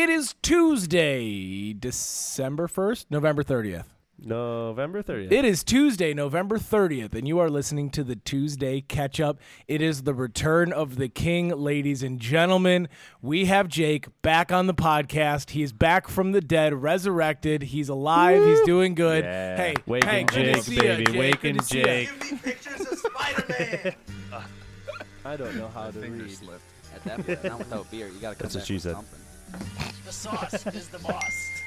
It is Tuesday, December 1st, November 30th. November 30th. It is Tuesday, November 30th, and you are listening to the Tuesday Catch Up. It is the return of the king, ladies and gentlemen. We have Jake back on the podcast. He is back from the dead, resurrected. He's alive. He's doing good. Yeah. Hey, Waking hey, good to Jake, see ya, baby. Jake. Waking Good to see ya. Jake. Give me pictures of Spider-Man. I don't know how to read. slipped. At that point, not without beer. You gotta come That's what she with said. something. The sauce is the boss.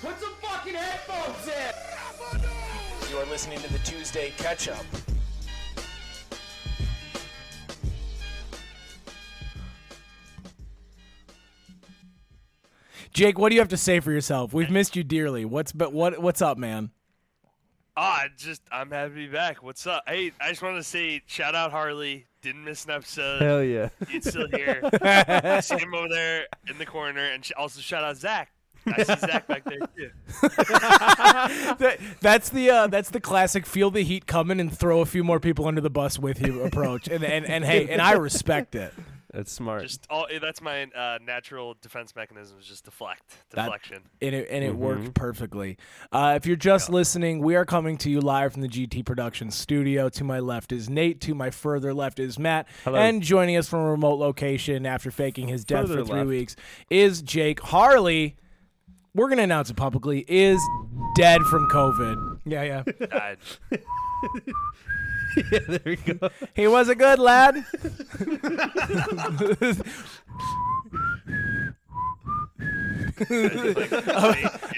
Put some fucking headphones in! You are listening to the Tuesday Catch Up. Jake, what do you have to say for yourself? We've missed you dearly. What's but what what's up, man? Ah, just I'm happy to be back. What's up? Hey, I just want to say shout out Harley. Didn't miss an episode. Hell yeah. He's still here. I see him over there in the corner, and sh- also shout out Zach. I see Zach back there too. That- that's the uh, that's the classic feel the heat coming and throw a few more people under the bus with you approach. And and, and hey, and I respect it. That's smart. Just all eh, that's my uh, natural defense mechanism is just deflect, That- deflection. and it, and it Mm-hmm. worked perfectly. Uh, if you're just listening, we are coming to you live from the GT Production studio. To my left is Nate. To my further left is Matt. Hello. And joining us from a remote location after faking his death Further for three left. weeks is Jake Harley. We're gonna announce it publicly. Is dead from COVID. Yeah, yeah. Died. yeah, there we go. he was a good lad.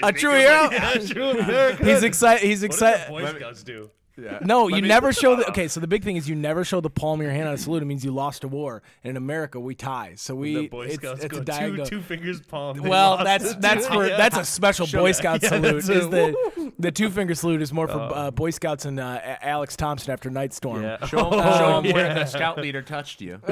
a true hero. He's excited. He's excited. Boy Scouts do. No, you never show the. Okay, so the big thing is you never show the palm of your hand on a salute. It means you lost a war. And in America, we tie. So we. The Boy it's, Scouts it's go a two, diagonal. two fingers palm. they well, lost that's it. that's for that's a special Boy Scout Yeah, salute. that's Is a- the the two finger salute is more for uh, Boy Scouts and uh, A- Alex Thompson after Nightstorm. Yeah. Show him, Oh, show him yeah. where the scout leader touched you.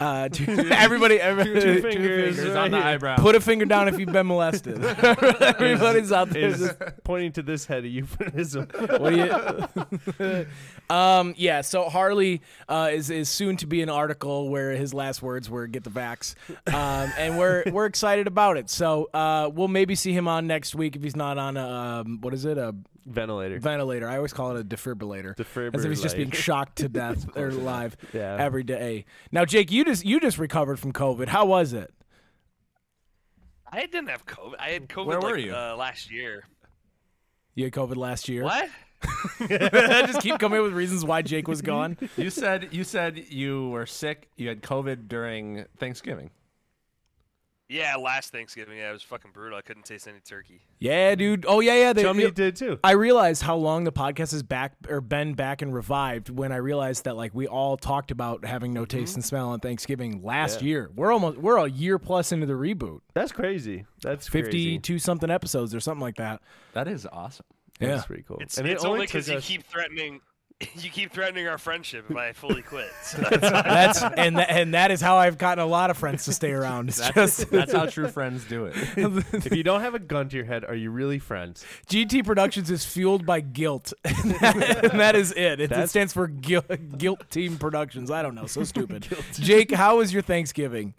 Uh, two, everybody, everybody Two fingers Fingers right on the eyebrow. put a finger down if you've been molested. Everybody's out there. Is pointing to this head of euphemism? What do you? um, yeah. So Harley uh, is is soon to be an article where his last words were "get the vax," um, and we're we're excited about it. So uh, we'll maybe see him on next week if he's not on a um, what is it a Ventilator. ventilator. I always call it a defibrillator. As if he's just being shocked to death or live Yeah. every day. Now, Jake, you just you just recovered from COVID. How was it? I didn't have COVID. I had COVID Where were like, you? Uh, last year. You had COVID last year. What? I just keep coming up with reasons why Jake was gone. You said you said you were sick. You had COVID during Thanksgiving. Yeah, last Thanksgiving. Yeah, it was fucking brutal. I couldn't taste any turkey. Yeah, dude. Oh yeah, yeah. They, Tell me you did too. I realized how long the podcast has back or been back and revived when I realized that like we all talked about having no taste mm-hmm. and smell on Thanksgiving last Yeah. year. We're almost we're a year plus into the reboot. That's crazy. That's. Fifty two something episodes or something like that. That is awesome. Yeah. That's pretty cool. It's, and it's only only because you us- keep threatening. You keep threatening our friendship if I fully quit. So that's That's and tha- and that is how I've gotten a lot of friends to stay around. It's That's, just that's how true friends do it. if you don't have a gun to your head, are you really friends? GT Productions is fueled by guilt, and that, and that is it. It, it stands for guilt, guilt Team Productions. I don't know, so stupid. Jake, how was your Thanksgiving?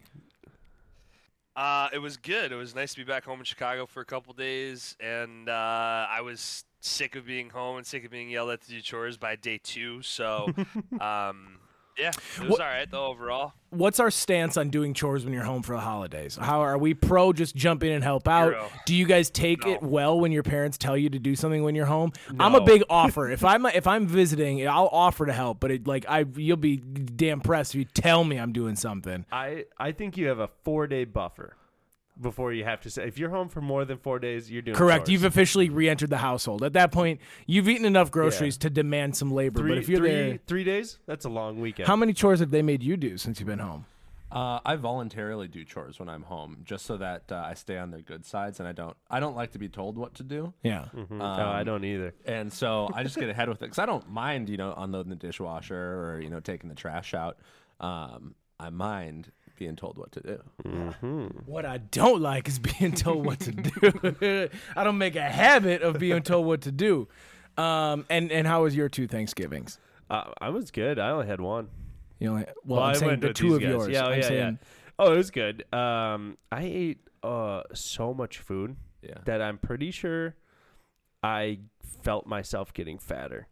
Uh, it was good. It was nice to be back home in Chicago for a couple days, and uh, I was sick of being home and sick of being yelled at to do chores by day two. So, um, yeah, it was What- all right though overall. What's our stance on doing chores when you're home for the holidays? How are we pro just jump in and help out? Zero. Do you guys take No. it well when your parents tell you to do something when you're home? I'm a big offer. if I'm if I'm visiting, I'll offer to help, but it, like I you'll be damn pressed if you tell me I'm doing something. I I think you have a four day buffer before you have to say. If you're home for more than four days, you're doing Correct. chores. You've officially re-entered the household. At that point, you've eaten enough groceries to demand some labor. three but if you're three, there, three days. That's a long weekend. how many chores have they made you do since you've been home? Uh, I voluntarily do chores when I'm home, just so that uh, I stay on their good sides, and I don't. I don't like to be told what to do, Yeah. Mhm. no, I don't either. and so I just get ahead with it because I don't mind, you know, unloading the dishwasher or you know taking the trash out. Um, I mind being told what to do. What I don't like is being told what to do. I don't make a habit of being told what to do. Um, and and how was your two Thanksgivings? Uh, I was good. I only had one. You know, well, Well, I'm I saying went the two of guys. yours. Yeah, oh, I'm yeah, saying, Oh, it was good. Um, I ate uh so much food Yeah. that I'm pretty sure I felt myself getting fatter.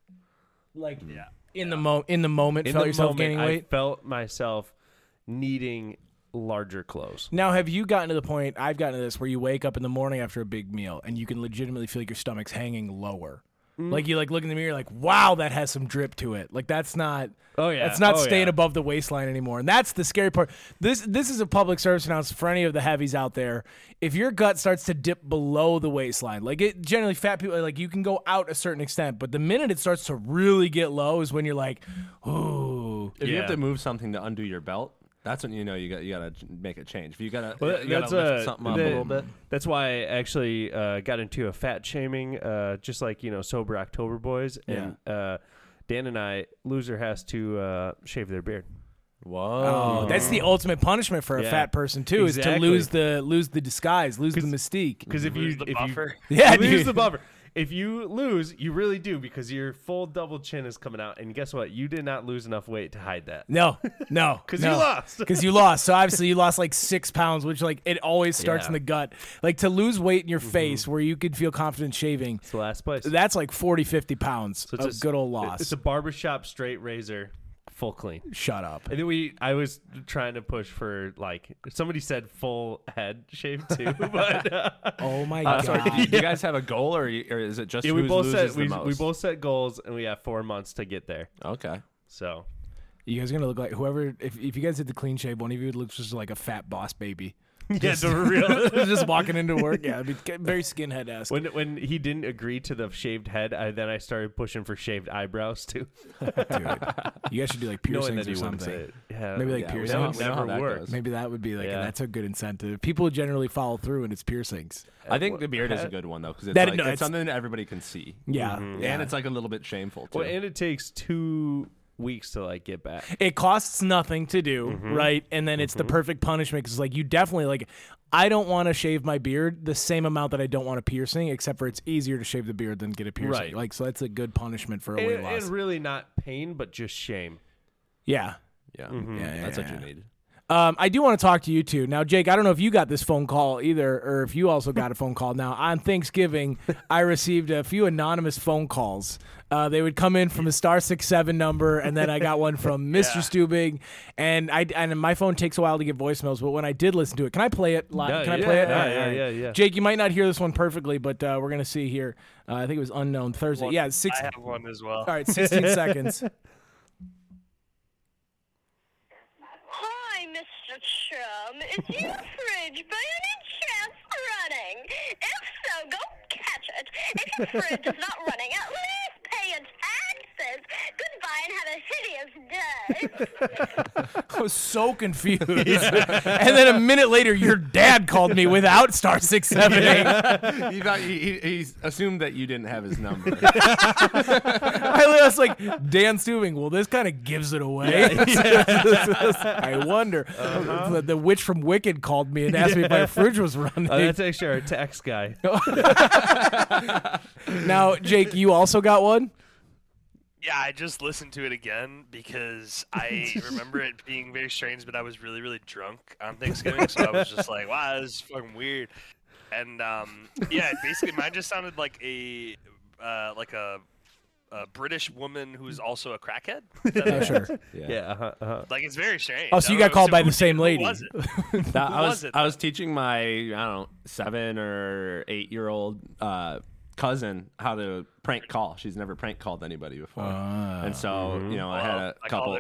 Like yeah. in the mo in the moment, In felt the yourself moment, gaining I weight. felt myself needing larger clothes. Now, have you gotten to the point? I've gotten to this where you wake up in the morning after a big meal and you can legitimately feel like your stomach's hanging lower. Mm. Like you like look in the mirror, like wow, that has some drip to it. Like that's not. Oh yeah, That's not Oh, staying yeah. above the waistline anymore, and that's the scary part. This this is a public service announcement for any of the heavies out there. If your gut starts to dip below the waistline, like it generally fat people like you can go out a certain extent, but the minute it starts to really get low is when you're like, ooh. If you have to move something to undo your belt, that's when you know you got you got to make a change. If you got to Well, you got to lift uh, something up that- a little bit. That's why I actually uh, got into a fat shaming, uh, just like you know, sober October boys, and uh, Dan and I, loser has to uh, shave their beard. Whoa. Oh, that's the ultimate punishment for a Yeah. fat person too, is to lose the lose the disguise, lose the mystique. Because if Lose you the if buffer. you, Yeah, lose dude. the buffer. If you lose, you really do because your full double chin is coming out, and guess what? You did not lose enough weight to hide that. No, no, 'Cause you lost. Because you lost. So obviously you lost like six pounds, which like it always starts Yeah. in the gut. Like to lose weight in your mm-hmm. face where you could feel confident shaving, It's the last place. that's like 40, 50 pounds So it's of a- good old loss. It's a barbershop straight razor, full clean. Shut up. And then we, I was trying to push for like somebody said full head shave too, but uh, Oh my Uh, god. sorry, do you, do you guys have a goal, or, you, or is it just yeah, who we both loses set the we, most? we both set goals, and we have four months to get there. Okay. So You guys are gonna look like whoever. If, if you guys did the clean shave, one of you would look just like a fat boss baby, yeah, the real. just walking into work. Yeah, it'd be very skinhead esque. When when he didn't agree to the shaved head, I, then I started pushing for shaved eyebrows too. Dude, you guys should do like piercings that or something. say. Yeah, Maybe like Yeah, piercings. know, we know how Never that worked. Maybe that would be like Yeah. that's a good incentive. People generally follow through, and it's piercings. I think the beard is a good one though, because it's, That- like, no, it's, it's- something that everybody can see, Yeah, mm-hmm. yeah. and it's like a little bit shameful too. Well, and it takes two weeks to like get back. it costs nothing to do, Mm-hmm. right? And then it's the perfect punishment because like you definitely like. I don't want to shave my beard the same amount that I don't want a piercing, except for it's easier to shave the beard than get a piercing. Right. Like so, that's a good punishment for a weight loss. and really not pain, but just shame. yeah. yeah, Yeah, yeah, that's what yeah. you need. Um, I do want to talk to you too. Now, Jake, I don't know if you got this phone call either, or if you also got a phone call. Now, on Thanksgiving, I received a few anonymous phone calls. Uh, they would come in from a star six seven number, and then I got one from Mr. Stubing, and I and my phone takes a while to get voicemails. But when I did listen to it, can I play it live? Yeah, can I yeah, play it? yeah, All right, yeah, all right. yeah, yeah. Jake, you might not hear this one perfectly, but uh, we're gonna see here. Uh, I think it was unknown Thursday. Well, yeah, six. I have one as well. All right, sixteen seconds. Hi, Mr. Chum. Is your fridge by any chance running? If so, go catch it. If your fridge is not running, at least pay your taxes. Goodbye and have a hideous day. I was so confused. and then a minute later, your dad called me without star six seven eight. he thought he, he, he assumed that you didn't have his number. I was like, Dan Stubing. Well, this kind of gives it away. I wonder. Uh-huh. The, the witch from Wicked called me and asked me if my fridge was running. Oh, that's actually our tax guy. now, Jake, you also got one. Yeah, I just listened to it again because I remember it being very strange, but I was really, really drunk on Thanksgiving, so I was just like, "Wow, this is fucking weird." And um, yeah, basically, mine just sounded like a uh, like a, a British woman who's also a crackhead. Oh, sure. Yeah, uh-huh, uh-huh. Like it's very strange. Oh, so you got know, called by the same who lady. was it? That- I was was it, I was teaching my I don't know seven or eight year old uh, cousin how to prank call. She's never prank called anybody before, and so you know I had a I couple.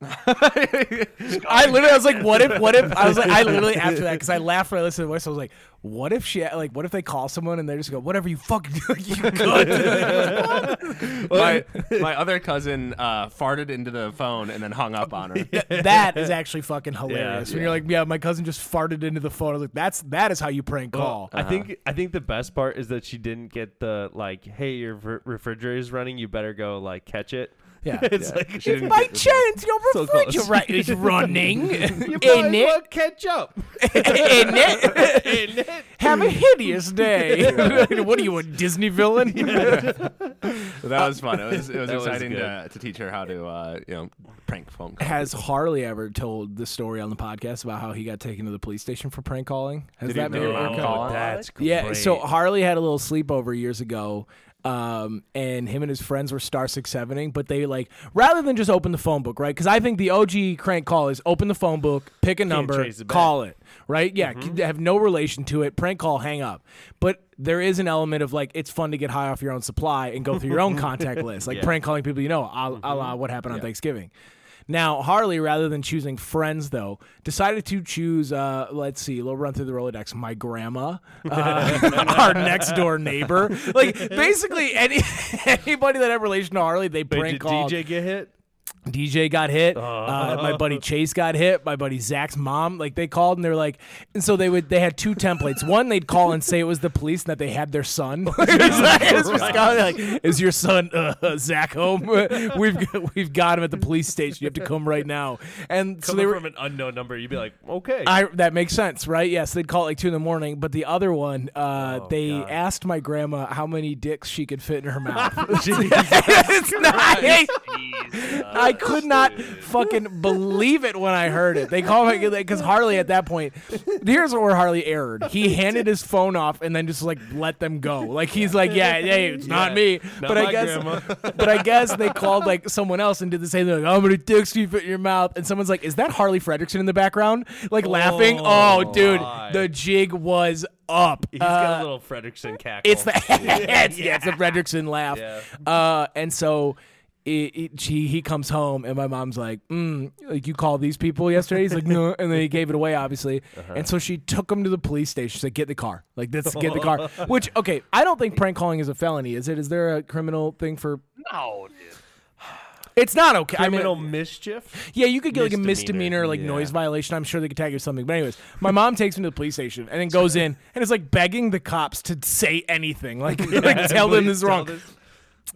I literally, I was like, what if, what if, I was like, I literally after that, because I laughed when I listened to the voice, I was like, what if she, like, what if they call someone and they just go, whatever you fucking do, you good. my my other cousin uh, farted into the phone and then hung up on her. that is actually fucking hilarious. when yeah. you're like, yeah, my cousin just farted into the phone. I was like, that's, that is how you prank call. I think I think the best part is that she didn't get the like, hey, your refrigerator is running. You better go like catch it. Yeah. It's Yeah. like She didn't By chance, your So close. refrigerator is running. you in might as well catch up. in it. Have a hideous day. what are you, a Disney villain? that was fun. It was it was That was exciting to, to teach her how to uh, you know prank phone calls. Has Harley ever told the story on the podcast about how he got taken to the police station for prank calling? Has Did that did made he it work out? on That's Yeah, so. Harley had a little sleepover years ago. Um, and him and his friends were star six sevening, but they like rather than just open the phone book, right? Because I think the OG crank call is open the phone book, pick a number, it call it, right? Yeah, c- have no relation to it. Prank call, hang up. But there is an element of like it's fun to get high off your own supply and go through your own contact list, like prank calling people you know, a, a la what happened on Thanksgiving. Now, Harley, rather than choosing friends, though, decided to choose, uh, let's see, we'll run through the Rolodex. My grandma, uh, our next door neighbor. Like, basically, any anybody that had a relation to Harley, they Wait, prank did called. DJ get hit? DJ got hit. Uh, my buddy Chase got hit. My buddy Zach's mom, like they called and they're like, and so they would they had two templates. One they'd call and say it was the police and that they had their son. Like- it was just kinda like, is your son uh, Zach home? we've got, we've got him at the police station. You have to come right now. And so they were. from an unknown number, you'd be like, okay. I, that makes sense, right? Yes, they'd call at like two in the morning. But the other one, uh, Oh, they God. asked my grandma how many dicks she could fit in her mouth. it's not. I could not fucking believe it when I heard it. They call me because Harley at that point. Here's where Harley erred. He handed his phone off and then just like let them go. Like he's like, yeah, hey, it's not Yeah, me. not but I guess, grandma. but I guess they called like someone else and did the same thing. Like, many dicks do you fit in your mouth? And someone's like, is that Harley Fredrickson in the background? Like laughing. Oh, dude, my. the jig was up. He's got Uh, a little Fredrickson cackle. it's the it's, yeah, it's the Fredrickson laugh. Yeah. Uh, and so it, it, he he comes home and my mom's like, mm, like you called these people yesterday. He's like, no, and then he gave it away, obviously. Uh-huh. And so she took him to the police station. She's like, get the car, like let's get the car. Which okay, I don't think prank calling is a felony. Is it? Is there a criminal thing for? No, dude. It's not okay. criminal I mean, mischief. yeah, you could get like a Misdemeanor. misdemeanor, like Yeah. noise violation. I'm sure they could tag you something. But anyways, my mom takes me to the police station and then goes in and is like begging the cops to say anything, like, like tell them this is wrong. this-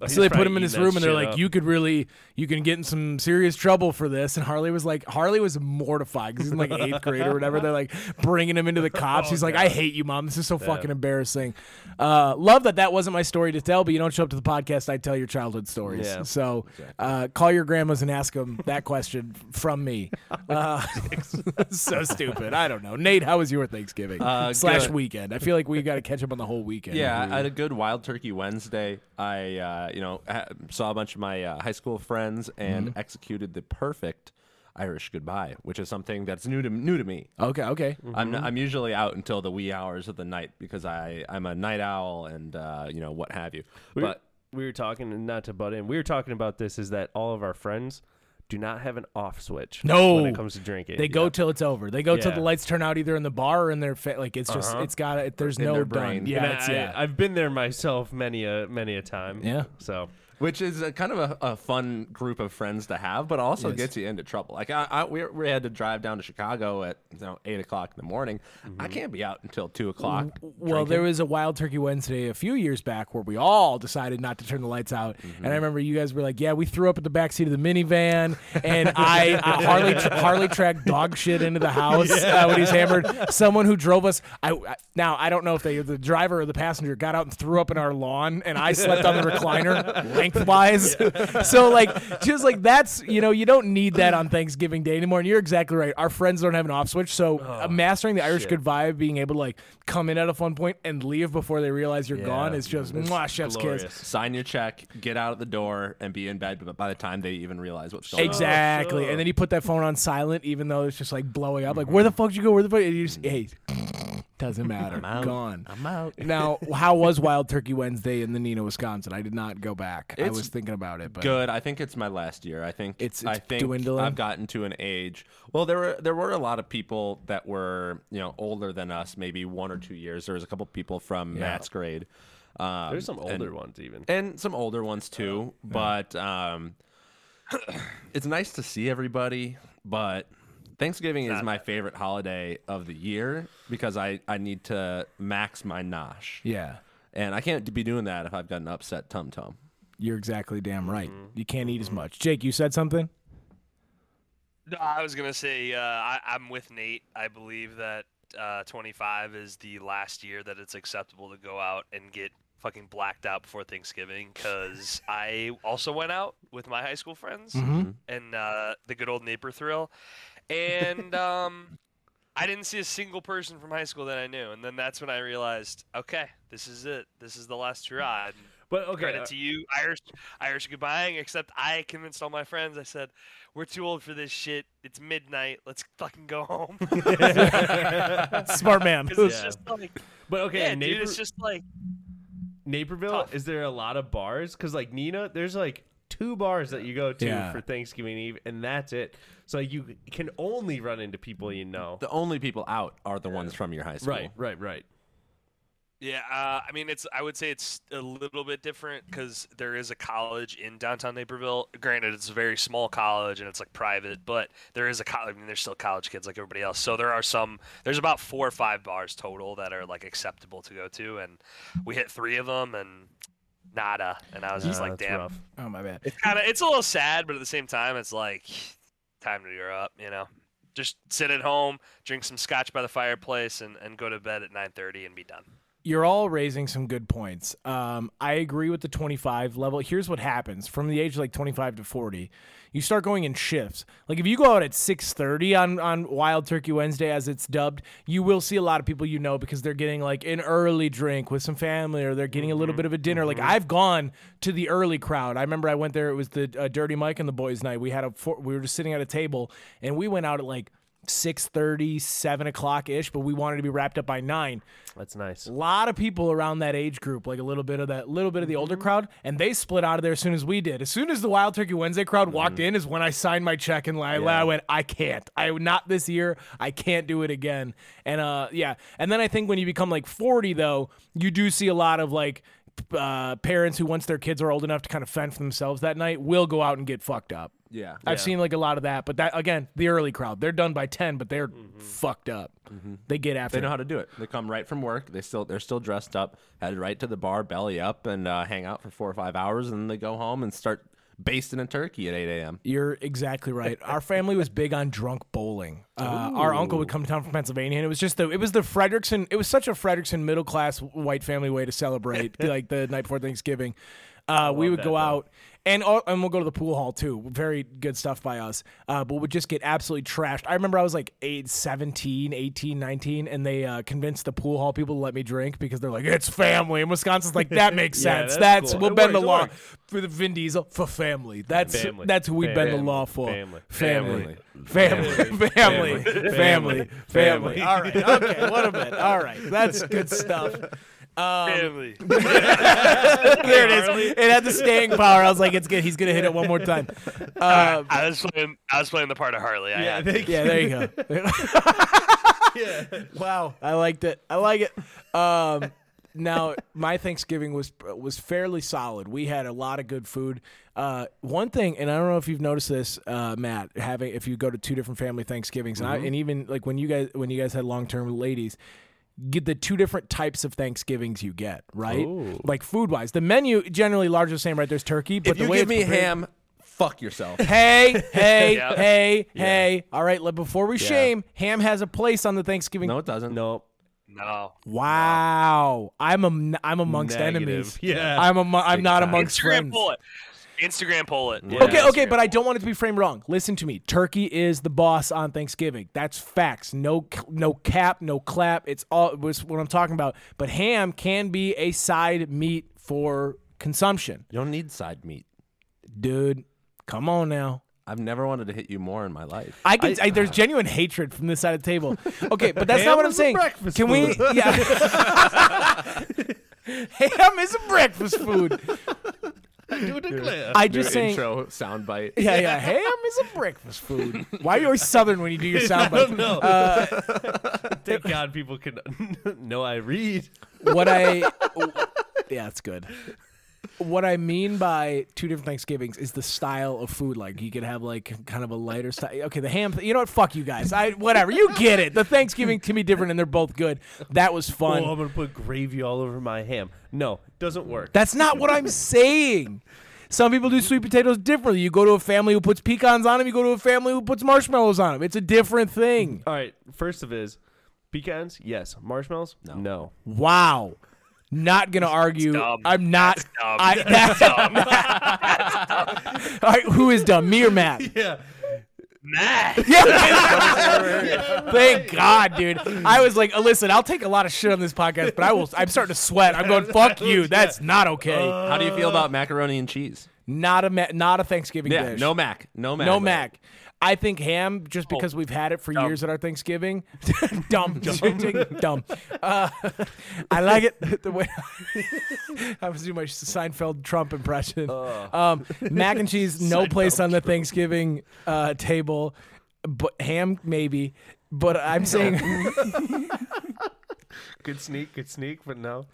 Oh, So they put him in this room and they're like, up. "You could really, you can get in some serious trouble for this." And Harley was like, Harley was mortified because he's in like eighth grade or whatever. They're like bringing him into the cops. he's like, "I hate you, mom. This is so fucking embarrassing." Uh, love that that wasn't my story to tell, but you don't show up to the podcast. I tell your childhood stories. Yeah. So uh, call your grandmas and ask them that question from me. Uh, so stupid. I don't know. Nate, how was your Thanksgiving Uh, slash good. weekend? I feel like we got to catch up on the whole weekend. Yeah, I had a good Wild Turkey Wednesday. I, uh, you know, saw a bunch of my uh, high school friends and Mm-hmm. executed the perfect Irish goodbye, which is something that's new to new to me. Okay. Okay. I'm I'm usually out until the wee hours of the night because I I'm a night owl and uh, you know what have you. We were, But we were talking, not to butt in, we were talking about this is that all of our friends do not have an off switch No. when it comes to drinking. They go till it's over. They go till the lights turn out either in the bar or in their fa- like it's just Uh-huh. it's got it. There's In no brain. Yeah, I, yeah. I've been there myself many a many a time. Yeah. So which is a, kind of a, a fun group of friends to have, but also Yes. gets you into trouble. Like I, I we, we had to drive down to Chicago at you know eight o'clock in the morning. I can't be out until two o'clock. well, there was a Wild Turkey Wednesday a few years back where we all decided not to turn the lights out, Mm-hmm. and I remember you guys were like, "Yeah, we threw up at the back seat of the minivan," and I, I Harley Harley tracked dog shit into the house uh, when he's hammered. Someone who drove us, I, I now I don't know if they the driver or the passenger got out and threw up in our lawn, and I slept on the recliner lengthwise. so like, just like that's you know you don't need that on Thanksgiving Day anymore. And you're exactly right. Our friends don't have an off switch, so uh, mastering the Irish shit. good vibe, being able to like come in at a fun point and leave before they realize you're Yeah, gone is just mwah, chef's glorious. kiss. sign your check, get out of the door, and be in bed. But by the time they even realize what's going on, Exactly. And then you put that phone on silent, even though it's just like blowing up. Like, where the fuck did you go? Where the fuck? And you just, hey, doesn't matter. I'm Gone. I'm out. Now, how was Wild Turkey Wednesday in the Neenah, Wisconsin? I did not go back. I was thinking about it, but Good. I think it's my last year. I think It's- I think dwindling? I've gotten to an age. Well, there were there were a lot of people that were you know older than us, maybe one or two years. There was a couple people from Matt's grade. Um, there's some older and, ones even. and some older ones too. But um, it's nice to see everybody. But Thanksgiving is my favorite holiday of the year because I I need to max my nosh, yeah, and I can't be doing that if I've got an upset tum tum. You're exactly damn right. You can't eat as much. Jake, you said something? No, I was gonna say uh, I, I'm with Nate. I believe that uh, 25 is the last year that it's acceptable to go out and get fucking blacked out before Thanksgiving because I also went out with my high school friends Mhm. and uh, the good old neighbor Thrill, and um, I didn't see a single person from high school that I knew, and then that's when I realized, okay, this is it. This is the last hurrah. And But okay, credit uh, to you, Irish Irish goodbying. Except I convinced all my friends. I said, "We're too old for this shit. It's midnight. Let's fucking go home." Smart man. 'Cause it's Yeah. just like, but okay, yeah, Naper- dude. It's just like, Naperville, tough. is there a lot of bars? Because like Neenah, there's like two bars that you go to Yeah. for Thanksgiving Eve, and that's it. So you can only run into people you know. The only people out are the ones from your high school. Right, right, right. Yeah. Uh, I mean, it's. I would say it's a little bit different because there is a college in downtown Naperville. Granted, it's a very small college and it's like private, but there is a college. I mean, there's still college kids like everybody else. So there are some. There's about four or five bars total that are like acceptable to go to, and we hit three of them and nada. And I was just Nah, like, damn. rough. Oh my bad. it's kind of it's a little sad, but at the same time, it's like time to grow up. You know, just sit at home, drink some scotch by the fireplace, and, and go to bed at nine thirty and be done. You're all raising some good points. Um, I agree with the 25 level. Here's what happens from the age of like 25 to 40. You start going in shifts. Like if you go out at 6:30 on on Wild Turkey Wednesday, as it's dubbed, you will see a lot of people you know because they're getting like an early drink with some family, or they're getting a little bit of a dinner. Like I've gone to the early crowd. I remember I went there. It was the uh, Dirty Mike and the Boys Night. We had a four, we were just sitting at a table, and we went out at like 6:30, 7 o'clock ish, but we wanted to be wrapped up by nine That's nice. a lot of people around that age group, like a little bit of that, little bit of the older crowd, and they split out of there as soon as we did. As soon as the Wild Turkey Wednesday crowd walked in, is when I signed my check and I, I went, I can't, I not this year, I can't do it again. And uh, yeah, and then I think when you become like forty, though, you do see a lot of like. Uh, parents who once their kids are old enough to kind of fend for themselves that night will go out and get fucked up. Yeah. I've seen like a lot of that, but that again, the early crowd, they're done by ten, but they're fucked up. They get after. They know it. how to do it. They come right from work. They still they're still dressed up, headed right to the bar, belly up, and uh, hang out for four or five hours, and then they go home and start basting a turkey at eight a.m. You're exactly right. Our family was big on drunk bowling. Uh, our uncle would come to town from Pennsylvania, and it was just the it was the Frederickson. It was such a Frederickson middle class white family way to celebrate, like the night before Thanksgiving. Uh, we would go though. out. And, and we'll go to the pool hall too. Very good stuff by us. Uh, but would just get absolutely trashed. I remember I was like 8, 17, 18, 19, and they uh, convinced the pool hall people to let me drink because they're like, it's family. And Wisconsin's like, that makes Yeah, sense. that's that's, cool. we'll It bend the works, it law for the Vin Diesel for family. That's Family. that's who we bend the Family. law for. Family. Family. Family. Family. Family. Family. All right. Okay. What a bit. All right. That's good stuff. Um, Family. there it is. It had the staying power. I was like, it's good. He's gonna hit it one more time. Uh, I was playing. I was playing the part of Harley. I Yeah, had. thank yeah, there you go. yeah. Wow, I liked it. I like it. Um, now my Thanksgiving was was fairly solid. We had a lot of good food. Uh, one thing, and I don't know if you've noticed this, uh, Matt, having if you go to two different family Thanksgivings, and, I, and even like when you guys when you guys had long term ladies. Get the two different types of Thanksgivings you get, right? Ooh. Like food wise, the menu generally largely the same, right? There's turkey, but If the you way give it's me prepared- ham, fuck yourself. Hey, hey, Yeah. hey, hey! All right, before we Yeah. shame, ham has a place on the Thanksgiving No, it doesn't. No. No. Wow, I'm a, I'm amongst Negative. enemies. Yeah. I'm a, I'm not amongst Instagram friends. pull it. Instagram poll it. Yeah. Okay, okay, Instagram but I don't want it to be framed wrong. Listen to me. Turkey is the boss on Thanksgiving. That's facts. No, no cap, no clap. It's all was what I'm talking about. But ham can be a side meat for consumption, You don't need side meat. dude. Come on now. I've never wanted to hit you more in my life. I can. I, there's genuine hatred from this side of the table. Okay, but that's not what I'm saying. breakfast Can we? Yeah. Ham is a breakfast food. Do declare. I just saying. intro soundbite. Yeah, yeah. Ham is a breakfast food. Why are you always southern when you do your sound bites? no. Uh, Thank God people can know I read. what I yeah, that's good. What I mean by two different Thanksgivings is the style of food. Like you could have like kind of a lighter style. Okay, the ham. You know what? Fuck you guys. I whatever. You get it. The Thanksgiving can be different, and they're both good. That was oh, fun. Oh, I'm gonna put gravy all over my ham. No, it doesn't work. That's not what I'm saying. Some people do sweet potatoes differently. You go to a family who puts pecans on them. You go to a family who puts marshmallows on them. It's a different thing. all right. First of is pecans. Yes. Marshmallows. No. No. Wow. Not gonna argue. I'm not. That's dumb. I, that's, All right, who is dumb? Me or Matt? Yeah. Matt. Yeah. Thank God, dude. I was like, uh, listen, I'll take a lot of shit on this podcast, but I will. I'm starting to sweat. I'm going, fuck you. That's not okay. Uh, How do you feel about macaroni and cheese? not a ma- not a Thanksgiving Yeah, dish. no mac, no mac, no mac. I think ham, just because we've had it for years at our Thanksgiving. dumb, dumb, dumb. Uh, I like it the way I was doing my Seinfeld Trump impression. Um, mac and cheese, no place on the Thanksgiving uh, table, but ham maybe. But I'm saying, Good sneak, good sneak, but no.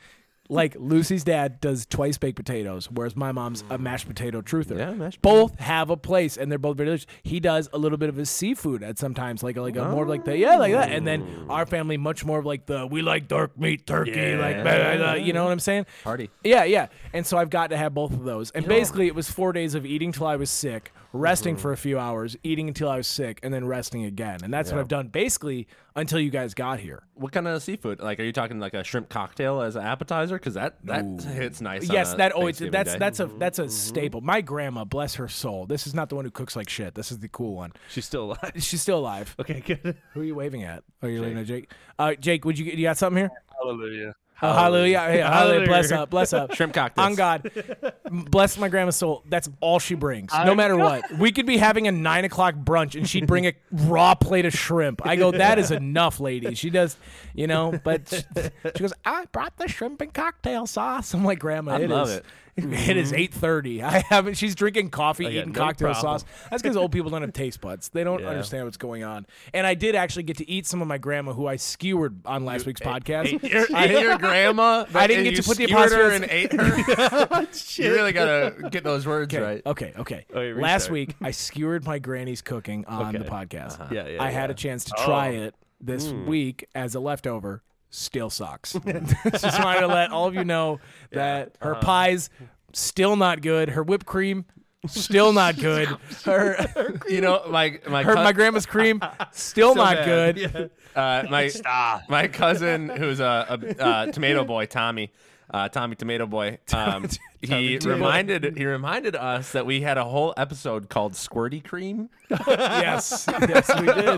Like Lucy's dad does twice baked potatoes, whereas my mom's a mm. mashed potato truther. Yeah, mashed both have a place, and they're both very delicious. He does a little bit of his seafood at sometimes, like like a more like the yeah like that, and then oh. our family much more of like the we like dark meat turkey, like blah, blah, blah, you know what I'm saying? Party. Yeah, yeah. And so I've got to have both of those. And basically, it was four days of eating till I was sick, resting mm-hmm. for a few hours, eating until I was sick, and then resting again. And that's what I've done basically until you guys got here. What kind of seafood? Like, are you talking like a shrimp cocktail as an appetizer? Because that that hits nice. on yes, a that always that's day. that's a mm-hmm. that's a mm-hmm. staple. My grandma, bless her soul. This is not the one who cooks like shit. This is the cool one. She's still alive. She's still alive. Okay, good. Who are you waving at? Oh, you're waving at Jake. Uh, Jake, would you get you got something here? Hallelujah. Hallelujah. Hallelujah. Hallelujah. Bless up. Bless up. Shrimp cocktails. On God. Bless my grandma's soul. That's all she brings. No matter what. We could be having a nine o'clock brunch and she'd bring a raw plate of shrimp. I go, that is enough, lady. She does, you know, but she, she goes, I brought the shrimp and cocktail sauce. I'm like, Grandma, I it love is- it. It is mm-hmm. eight thirty. I haven't. She's drinking coffee, got eating no cocktail problem. sauce. That's because old people don't have taste buds. They don't Yeah. understand what's going on. And I did actually get to eat some of my grandma, who I skewered on last week's podcast. I hate your grandma. I didn't get to put the skewered her apostrophes- and ate her. Oh, you really gotta get those words Okay, right. okay, okay. Oh, okay, Last week, I skewered my granny's cooking on the Okay. podcast. Uh-huh. Yeah, yeah. I had a chance to oh. try it this hmm. week as a leftover. Still sucks. Just wanted to let all of you know that her pies still not good. Her whipped cream still not good. Her You know, my my her my grandma's cream still, not bad. good. uh, my my cousin who's a, a, uh tomato boy, Tommy. Uh, Tommy Tomato Boy. Um, he reminded he reminded us that we had a whole episode called Squirty Cream yes, yes, we did.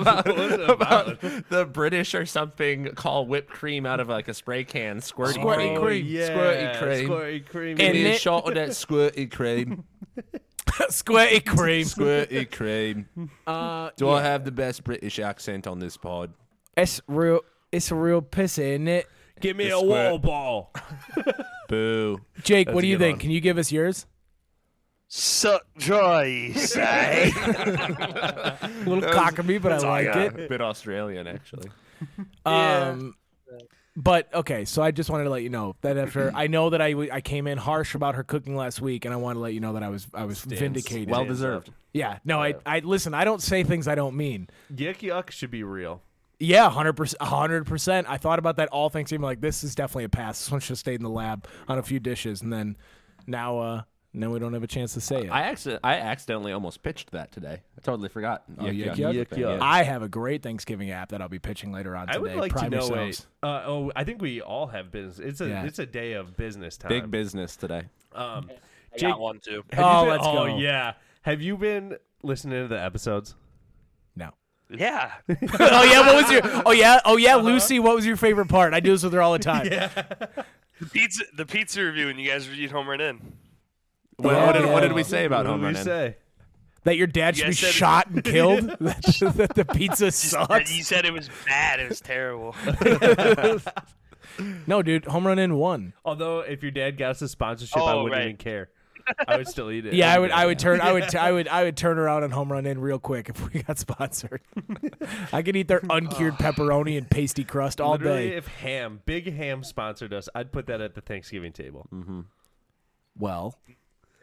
about the British or something call whipped cream out of like a spray can. Squirty, Squirty cream. cream. Yeah, Squirty cream. Squirty cream. Give And me a it- shot of that squirty cream. Squirty cream. Squirty cream. Uh, Do I have the best British accent on this pod? it's real. It's a real piss, isn't it? Give me a squirt. wall ball. Boo. Jake, That's what do you think? one. Can you give us yours? Suck dry, say. A little cockney, but I like it. A bit Australian, actually. Um, but okay, so I just wanted to let you know that after I know that I, I came in harsh about her cooking last week, and I want to let you know that I was I was vindicated. Well deserved. yeah, no, I I listen. I don't say things I don't mean. Yuck yuck should be real. Yeah, hundred percent, hundred percent. I thought about that all Thanksgiving. Like this is definitely a pass. This one should have stayed in the lab on a few dishes, and then now uh now we don't have a chance to say it. I accident- I accidentally almost pitched that today. I totally forgot. Oh, yuck, yuck? Yuck, yuck. I have a great Thanksgiving app that I'll be pitching later on today. I would like Prime to know. yourselves. Wait, uh, oh, I think we all have business. It's a Yeah. it's a day of business time. Big business today. Um, I Jake, got one too. Oh, been, let's oh go. yeah. Have you been listening to the episodes? No. Yeah. oh yeah, what was your? Oh yeah, oh yeah, Lucy. What was your favorite part? I do this with her all the time. The pizza, the pizza review, and you guys reviewed Home Run Inn. What, Yeah. what, did, what did we say about what home did we run in? say? That your dad You should be guys said- shot and killed. that, that the pizza And sucks. you said it was bad. It was terrible. No, dude, home run in one. Although if your dad got us a sponsorship, I Oh, wouldn't right. even care. I would still eat it. Yeah, I would. I would turn. I would. I would. I would turn around and home run in real quick if we got sponsored. I could eat their uncured pepperoni and pasty crust all Literally, day. if ham, big ham sponsored us, I'd put that at the Thanksgiving table. Mm-hmm. Well,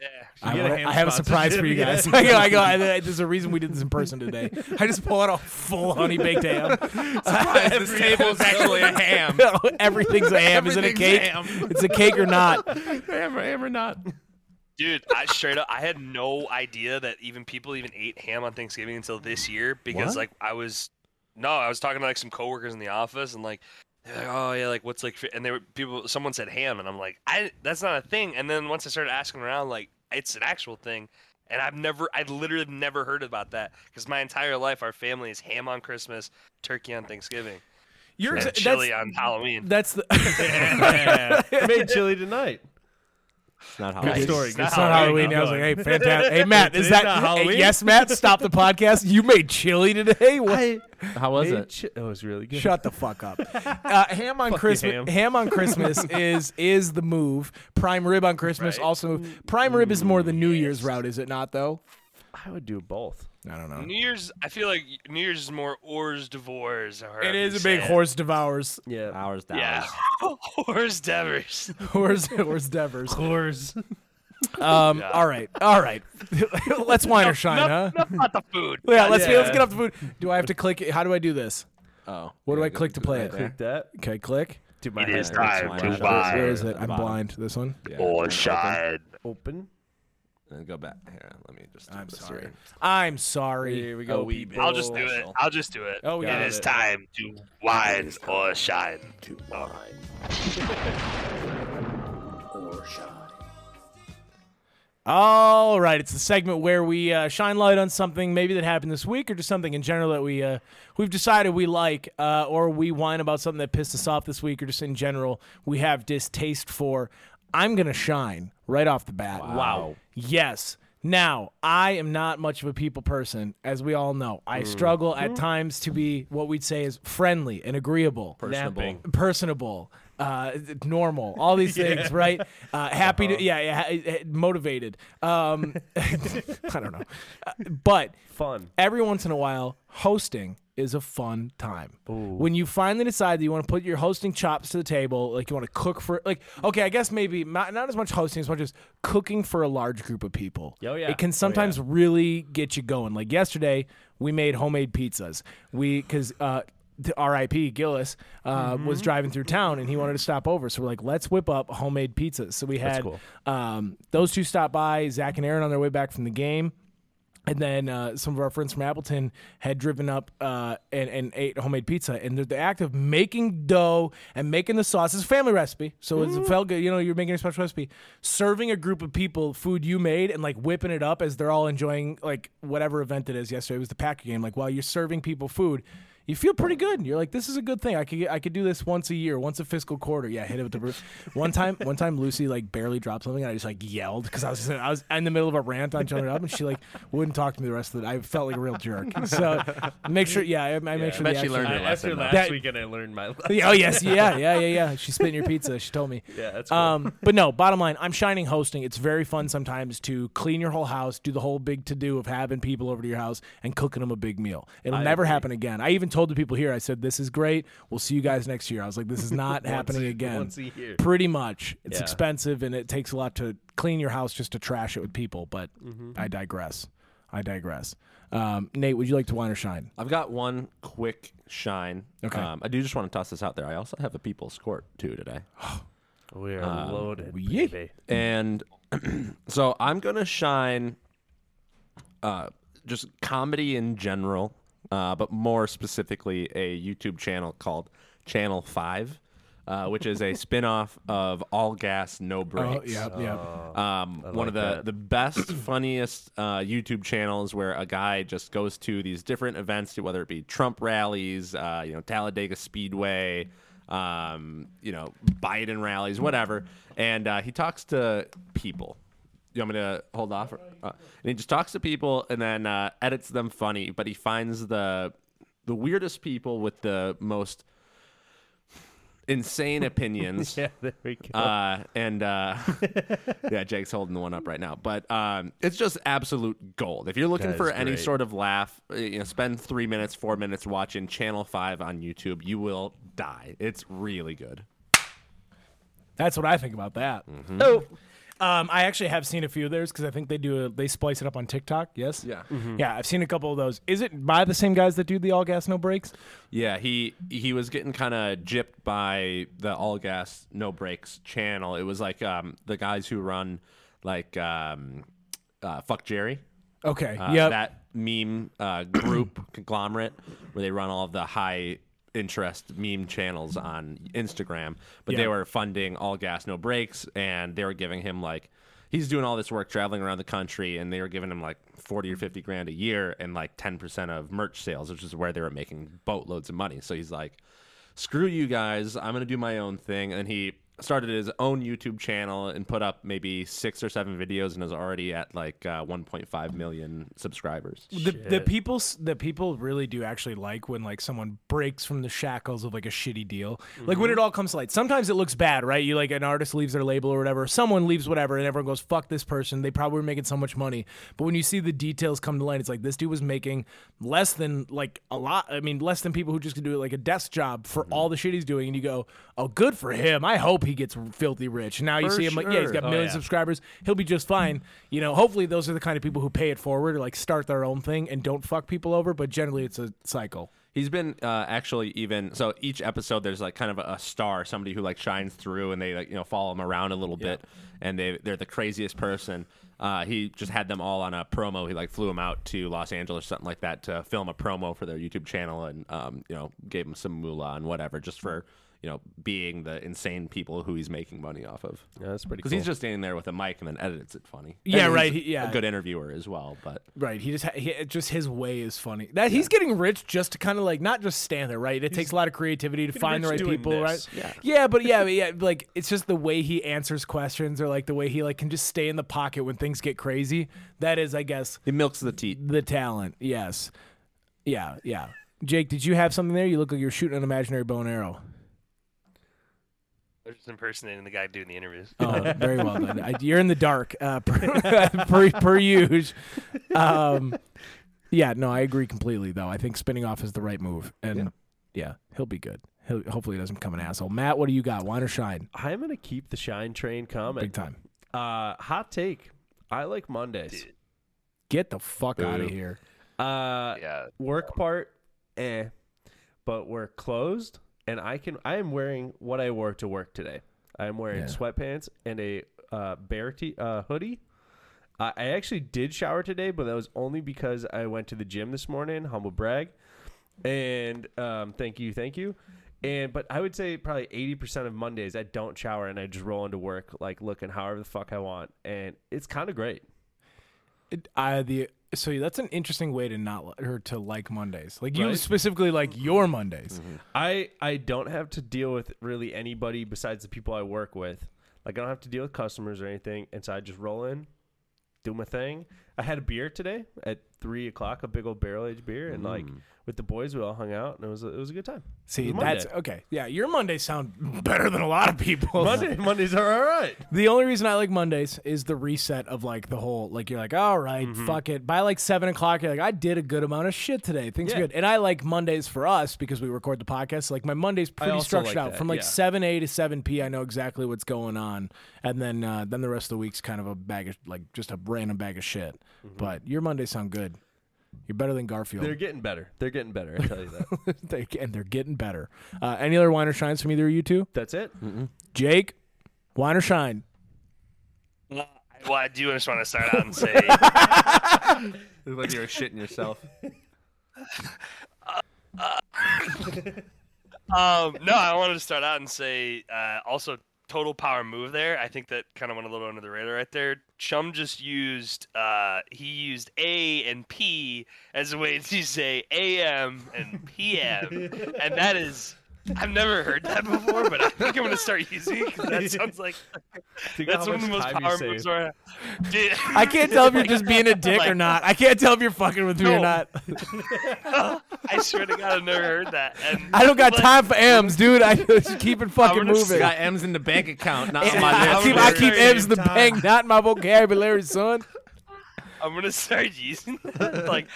Yeah. I, get a I have a surprise for you guys. sponsorship, I go. I go. I, there's a reason we did this in person today. I just pull out a full honey baked ham. this table is actually a ham. Everything's a ham. Is it a Everything's cake? ham. It's a cake or not? ham, or, ham or not? Dude, I straight up, I had no idea that even people even ate ham on Thanksgiving until this year because What? like I was, no, I was talking to like some coworkers in the office and like They're like, oh yeah, like what's like, fi-" and they were people. Someone said ham, and I'm like, I that's not a thing. And then once I started asking around, like it's an actual thing, and I've never, I literally never heard about that because my entire life, our family is ham on Christmas, turkey on Thanksgiving, You're and exa- chili that's, on Halloween. that's the made chili tonight. It's not Good Halloween. story. It's Good not It's not story. Halloween. Keep I was like, hey, fantastic. Hey, Matt, is It's that not hey, Halloween? yes, Matt? Stop the podcast. You made chili today. What? How was it? chi- it was really good. Shut the fuck up. Uh, ham on Fuck you, Christmas. ham. on Christmas is is the move. Prime rib on Christmas Right. also move. Prime rib is more the New Year's route, is it not? Though I would do both. I don't know. New Year's, I feel like New Year's is more hors d'oeuvres. or It however is you a big it. horse devours. Yeah. Hours, dollars. Yeah, horse d'oeuvres. Horse horse devers. Horse. Um. Yeah. All right. All right. let's wine or shine, huh? Not, about the food. Yeah. Let's Yeah. let's get off the food. Do I have to click? it? How do I do this? Oh. What do I click to play it? Click that. Okay. Click. Do my It is time to buy. Where is it? I'm bottom. blind. This one. Yeah. Or Open. shine. Open. And go back. Here, let me just. do I'm this sorry. here. I'm sorry. Here we go. Oh, we- I'll just do it. I'll just do it. Oh, it is it. time to wine or shine. To Oh. All right, it's the segment where we uh, shine light on something maybe that happened this week, or just something in general that we uh, we've decided we like, uh, or we whine about something that pissed us off this week, or just in general we have distaste for. I'm gonna shine right off the bat. Wow. Yes. Now, I am not much of a people person, as we all know. I mm. struggle at mm-hmm. times to be what we'd say is friendly and agreeable Napping. personable, uh, normal, all these things, right? Uh, happy to, yeah, yeah, motivated. Um, I don't know, Uh, but Fun. every once in a while, hosting is a fun time. When you finally decide that you want to put your hosting chops to the table, like you want to cook for, like, okay, I guess maybe not, not as much hosting as much as cooking for a large group of people. Oh, yeah. It can Oh, sometimes really get you going. Like yesterday, we made homemade pizzas. We, because, uh, R.I.P. Gillis uh, Mm-hmm. was driving through town and he wanted to stop over. So we're like, let's whip up homemade pizzas. So we had cool. um, those two stop by, Zach and Aaron on their way back from the game. And then uh, some of our friends from Appleton had driven up uh, and, and ate homemade pizza. And the, the act of making dough and making the sauce is a family recipe. So it's- it felt good. You know, you're making a special recipe. Serving a group of people food you made and like whipping it up as they're all enjoying like whatever event it is. Yesterday it was the Packer game. Like while you're serving people food, you feel pretty good. You're like, this is a good thing. I could I could do this once a year, once a fiscal quarter. Yeah, hit it with the roof. one time, one time Lucy like barely dropped something, and I just like yelled because I was just, I was in the middle of a rant on showing it up, and she like wouldn't talk to me the rest of the. I felt like a real jerk. So make sure, yeah, I, I make sure. I bet the she action- learned her I, after lesson. last That- weekend, I learned my lesson. Yeah, oh yes, yeah, yeah, yeah, yeah. She spit in your pizza. She told me. Yeah, that's cool. Um, but no, bottom line, I'm shining hosting. It's very fun sometimes to clean your whole house, do the whole big to do of having people over to your house and cooking them a big meal. It'll I never agree. happen again. I even told the people here, I said, "This is great. We'll see you guys next year." I was like, "This is not happening again." once a year. Pretty much. It's Yeah. expensive and it takes a lot to clean your house just to trash it with people. But Mm-hmm. I digress. I digress. Um, Nate, would you like to wine or shine? I've got one quick shine. Okay. Um, I do just want to toss this out there. I also have a people's court too today. we are Uh, loaded, yeah. baby. And so I'm going to shine uh, just comedy in general, uh, but more specifically a YouTube channel called Channel 5, uh, which is a spin off of All Gas, No Brakes. Oh, yep, yep. Um, one like of the, that. the best, funniest uh, YouTube channels where a guy just goes to these different events, whether it be Trump rallies, uh, you know, Talladega Speedway, um, you know, Biden rallies, whatever, and uh, he talks to people. You want me to hold off? Uh, and he just talks to people and then uh, edits them funny, but he finds the the weirdest people with the most insane opinions. Yeah, there we go. Uh, and uh, yeah, Jake's holding the one up right now. But um, it's just absolute gold. If you're looking for is any sort of laugh, uh, you know, spend three minutes, four minutes watching Channel Five on YouTube. You will die. It's really good. That's what I think about that. Mm-hmm. Oh, um, I actually have seen a few of theirs because I think they do a, they splice it up on TikTok. Yes. Yeah. Yeah, I've seen a couple of those. Is it by the same guys that do the all gas no brakes? Yeah, he he was getting kind of gypped by the all gas no brakes channel. It was like um, the guys who run like um, uh, FuckJerry. Okay. Uh, yep. That meme uh, group conglomerate where they run all of the high interest meme channels on Instagram, but Yeah. they were funding all gas no brakes, and they were giving him like he's doing all this work traveling around the country, and they were giving him like forty or fifty grand a year and like ten percent of merch sales, which is where they were making boatloads of money. So he's like, screw you guys, I'm gonna do my own thing, and he started his own YouTube channel and put up maybe six or seven videos and is already at like uh, 1.5 million subscribers. the, the people s- the people really do actually like when like someone breaks from the shackles of like a shitty deal. Like when it all comes to light sometimes it looks bad right? You like an artist leaves their label or whatever someone leaves whatever and everyone goes fuck this person. They probably were making so much money. But when you see the details come to light it's like this dude was making less than like a lot i mean less than people who just could do it like a desk job for all the shit he's doing and you go oh good for him. I hope he gets filthy rich now you For see him like yeah he's sure. got Oh, millions yeah. subscribers, he'll be just fine. You know, hopefully those are the kind of people who pay it forward or like start their own thing and don't fuck people over. But generally, it's a cycle. He's been uh, actually even so each episode there's like kind of a, a star, somebody who like shines through, and they like you know follow him around a little bit, and they they're the craziest person. Uh, he just had them all on a promo. He like flew them out to Los Angeles, or something like that, to film a promo for their YouTube channel, and um, you know gave them some moolah and whatever, just for you know being the insane people who he's making money off of. Yeah, that's pretty cool. Because cool. he's just standing there with a mic and then edits it funny. Yeah, And right, he's he- yeah. a good interviewer as well, but Right. He just he, just his way is funny. That he's getting rich just to kind of like not just stand there. Right. It takes a lot of creativity to find the right people. this. Right. Yeah. Yeah. But yeah, but yeah. Like it's just the way he answers questions or like the way he like can just stay in the pocket when things get crazy. That is, I guess, he milks the teeth. the talent. Yes. Yeah. Yeah. Jake, did you have something there? You look like you're shooting an imaginary bow and arrow. They're just impersonating the guy doing the interviews. Oh, very well done. I, you're in the dark, uh, per, per, per use. Um, yeah, no, I agree completely. Though I think spinning off is the right move, and yeah, he'll be good. He'll, hopefully, he doesn't become an asshole. Matt, what do you got? Wine or shine? I'm gonna keep the shine train coming. Big time. Uh, hot take. I like Mondays. Get the fuck out of here. Uh, Yeah. work part, eh, but we're closed, and I can. I am wearing what I wore to work today. I am wearing Yeah. sweatpants and a uh, bear t- uh, hoodie. I I actually did shower today, but that was only because I went to the gym this morning. Humble brag, and um, thank you, thank you. And but I would say probably eighty percent of Mondays I don't shower and I just roll into work like looking however the fuck I want, and it's kind of great. It, I the so that's an interesting way to not li- or to like Mondays. Like you Right. specifically like mm-hmm. your Mondays. Mm-hmm. I I don't have to deal with really anybody besides the people I work with. Like I don't have to deal with customers or anything, and so I just roll in, do my thing. I had a beer today at three o'clock, a big old barrel aged beer, and like with the boys, we all hung out, and it was a, it was a good time. See, It was that's okay. Yeah, your Mondays sound better than a lot of people. Monday Mondays are all right. The only reason I like Mondays is the reset of like the whole like you're like all right, Mm-hmm. fuck it. By like seven o'clock, you're like I did a good amount of shit today. Things are Yeah. good, and I like Mondays for us because we record the podcast. Like my Mondays pretty also structured like out that, from like yeah. seven a to seven p. I know exactly what's going on, and then uh, then the rest of the week's kind of a bag of like just a random bag of shit. But your Mondays sound good. You're better than Garfield. Mm-hmm. They're getting better. They're getting better. I tell you that. they, and they're getting better. Uh, any other wine or shines from either of you two? That's it. Jake, wine or shine? Well, I do just want to start out and say Look like you're shitting yourself. Um, no, I wanted to start out and say uh, also total power move there. I think that kind of went a little under the radar right there. Chum just used uh, he used A and P as a way to say AM and PM, and that is. I've never heard that before, but I think I'm gonna start using it 'cause that sounds like Think that's one of the most time you power moves. Where, Dude, I can't tell if you're just being a dick or not. I can't tell if you're fucking with me or not. I swear to God, I've never heard that. And I don't got like, time for M's, dude. I just keep it fucking gonna moving. Got M's in the bank account, not I, on my I keep, I keep M's in the time. bank, not in my vocabulary, son. I'm gonna start using that. like, like,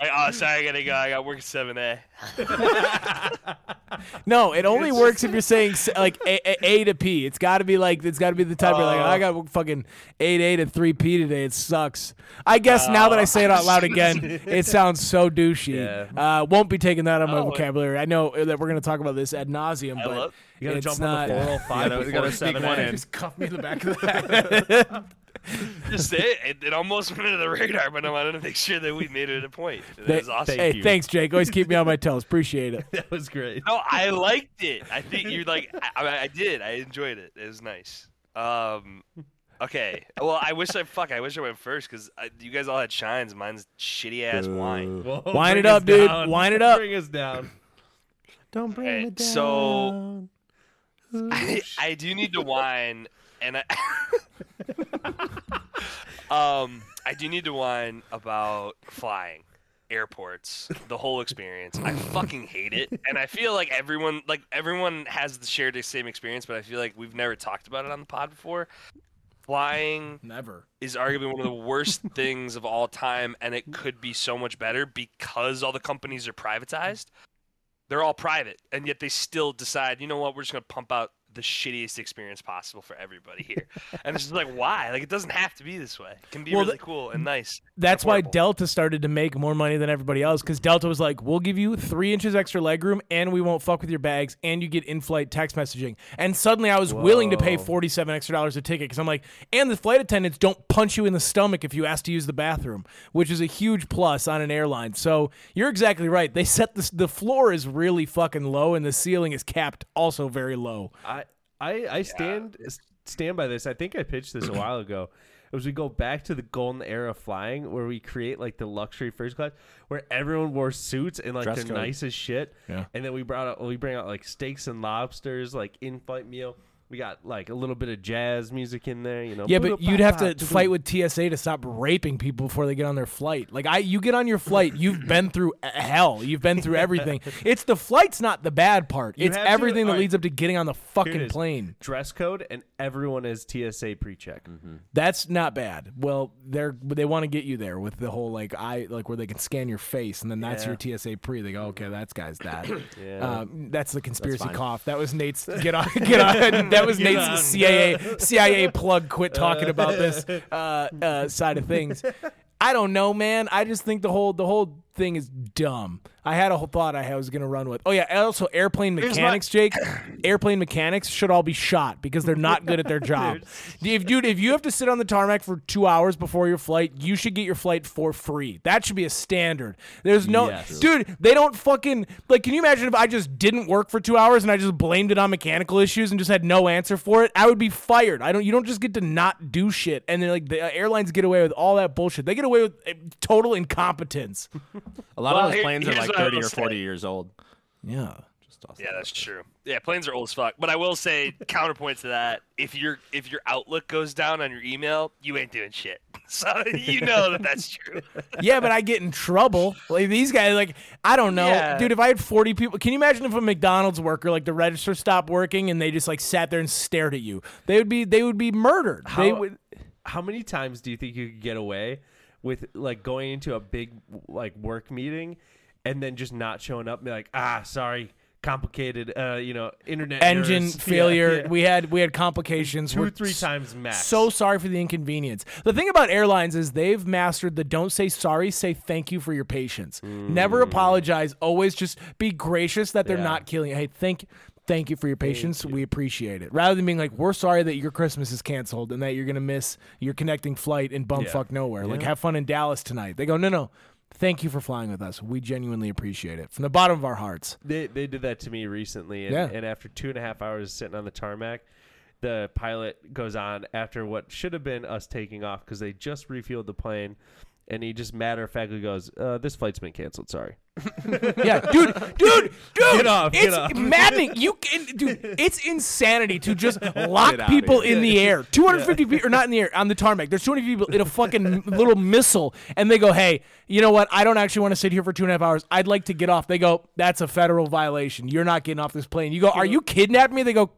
oh, sorry, I gotta go. I got work at seven A. No, it only works if you're saying s- like A, A, a to P. It's got to be like it's got to be the type where like I got fucking eight A to three P today. It sucks. I guess now that I say it out loud again, it sounds so douchey. Yeah. Uh, won't be taking that on my Oh, vocabulary. I know that we're gonna talk about this ad nauseum, but love- You gotta it's jump not. on the 405 You gotta- you before gotta sneak 7 one a.m. in. Just cuff me in the back of the head. Just it. it. It almost went under the radar, but I wanted to make sure that we made it a point. It Th- was awesome. hey, thanks, Jake. Always keep me on my toes. Appreciate it. That was great. No, I liked it. I think you like. I, I, I did. I enjoyed it. It was nice. Um, okay. Well, I wish I fuck. I wish I went first because you guys all had shines. Mine's shitty ass wine. Whoa, Wine it up, dude. down. Wine it up. Bring us down. Don't bring Okay, me down. so- I, I do need to whine, and I. um, I do need to whine about flying, airports, the whole experience. I fucking hate it, and I feel like everyone, like everyone, has the shared same experience, but I feel like we've never talked about it on the pod before. Flying Never. is arguably one of the worst things of all time, and it could be so much better because all the companies are privatized. They're all private, and yet they still decide, you know what, we're just gonna pump out the shittiest experience possible for everybody here. and it's just like, why? Like, it doesn't have to be this way. It can be Well, really cool and nice. That's why. Delta started to make more money than everybody else because Delta was like, we'll give you three inches extra legroom and we won't fuck with your bags and you get in flight text messaging. And suddenly I was willing to pay 47 extra dollars a ticket because I'm like, and the flight attendants don't punch you in the stomach if you ask to use the bathroom, which is a huge plus on an airline. So you're exactly right. They set the, the floor is really fucking low and the ceiling is capped also very low. I I I stand stand by this. I think I pitched this a while ago. As we go back to the golden era of flying, where we create like the luxury first class, where everyone wore suits and like Dress the code. nicest shit, Yeah. and then we brought out we bring out like steaks and lobsters, like in flight meal. We got like a little bit of jazz music in there, you know. Yeah, but you'd have to fight with TSA to stop raping people before they get on their flight. Like I, you get on your flight, you've been through hell, you've been through everything. It's the flight's not the bad part. You it's have to- everything that alright. leads up to getting on the Here it fucking is. plane. dress code, and everyone is TSA pre-check. That's not bad. Well, they're they want to get you there with the whole like I like where they can scan your face and then that's Yeah. your TSA pre. They go, okay, that's guy's that. Yeah. Um, that's the conspiracy fine. cough. That was Nate's get on get on. That was Nate's on. CIA CIA plug. Quit talking about this uh, uh, side of things. I don't know, man. I just think the whole the whole thing is dumb. I had a whole thought I was gonna run with. Oh yeah, also airplane my- mechanics, Jake. Airplane mechanics should all be shot because they're not good at their job. if dude, if you have to sit on the tarmac for two hours before your flight, you should get your flight for free. That should be a standard. There's no Yes. dude. They don't fucking like. Can you imagine if I just didn't work for two hours and I just blamed it on mechanical issues and just had no answer for it? I would be fired. I don't. You don't just get to not do shit and then like the airlines get away with all that bullshit. They get away with uh, total incompetence. A lot Well, of those planes are like 30 or 40 say. years old. Yeah. Just toss Yeah, that that's out there. true. Yeah, planes are old as fuck. But I will say, counterpoint to that: if your if your outlook goes down on your email, you ain't doing shit. So you know that that's true. yeah, but I get in trouble. Like these guys, like I don't know, Yeah. dude. If I had forty people, can you imagine if a McDonald's worker, like the register, stopped working and they just like sat there and stared at you? They would be, they would be murdered. they would. How many times do you think you could get away with like going into a big like work meeting and then just not showing up and be like, ah, sorry, complicated, uh, you know, internet Engine errors." Failure. yeah. We had we had complications. 2 We're three times max. So sorry for the inconvenience. The thing about airlines is they've mastered the don't say sorry, say thank you for your patience. Never apologize. Always just be gracious that they're Mm. Yeah. not killing. you. Hey, thank thank you for your patience. We appreciate it. Rather than being like, we're sorry that your Christmas is canceled and that you're gonna miss your connecting flight in bumfuck nowhere. Like, have fun in Dallas tonight. They go, no, no. Thank you for flying with us. We genuinely appreciate it from the bottom of our hearts. They they did that to me recently, and, Yeah. and after two and a half hours sitting on the tarmac, the pilot goes on after what should have been us taking off because they just refueled the plane, and he just matter of factly goes, uh, "This flight's been canceled. Sorry." Yeah, dude, dude, dude. Get off, get it's off. maddening. You can, dude. It's insanity to just lock people here. in the air. 250 people, or not in the air, on the tarmac. There's 250 people in a fucking little missile, and they go, "Hey, you know what? I don't actually want to sit here for two and a half hours. I'd like to get off." They go, "That's a federal violation. You're not getting off this plane." You go, "Are you kidnapping me?" They go,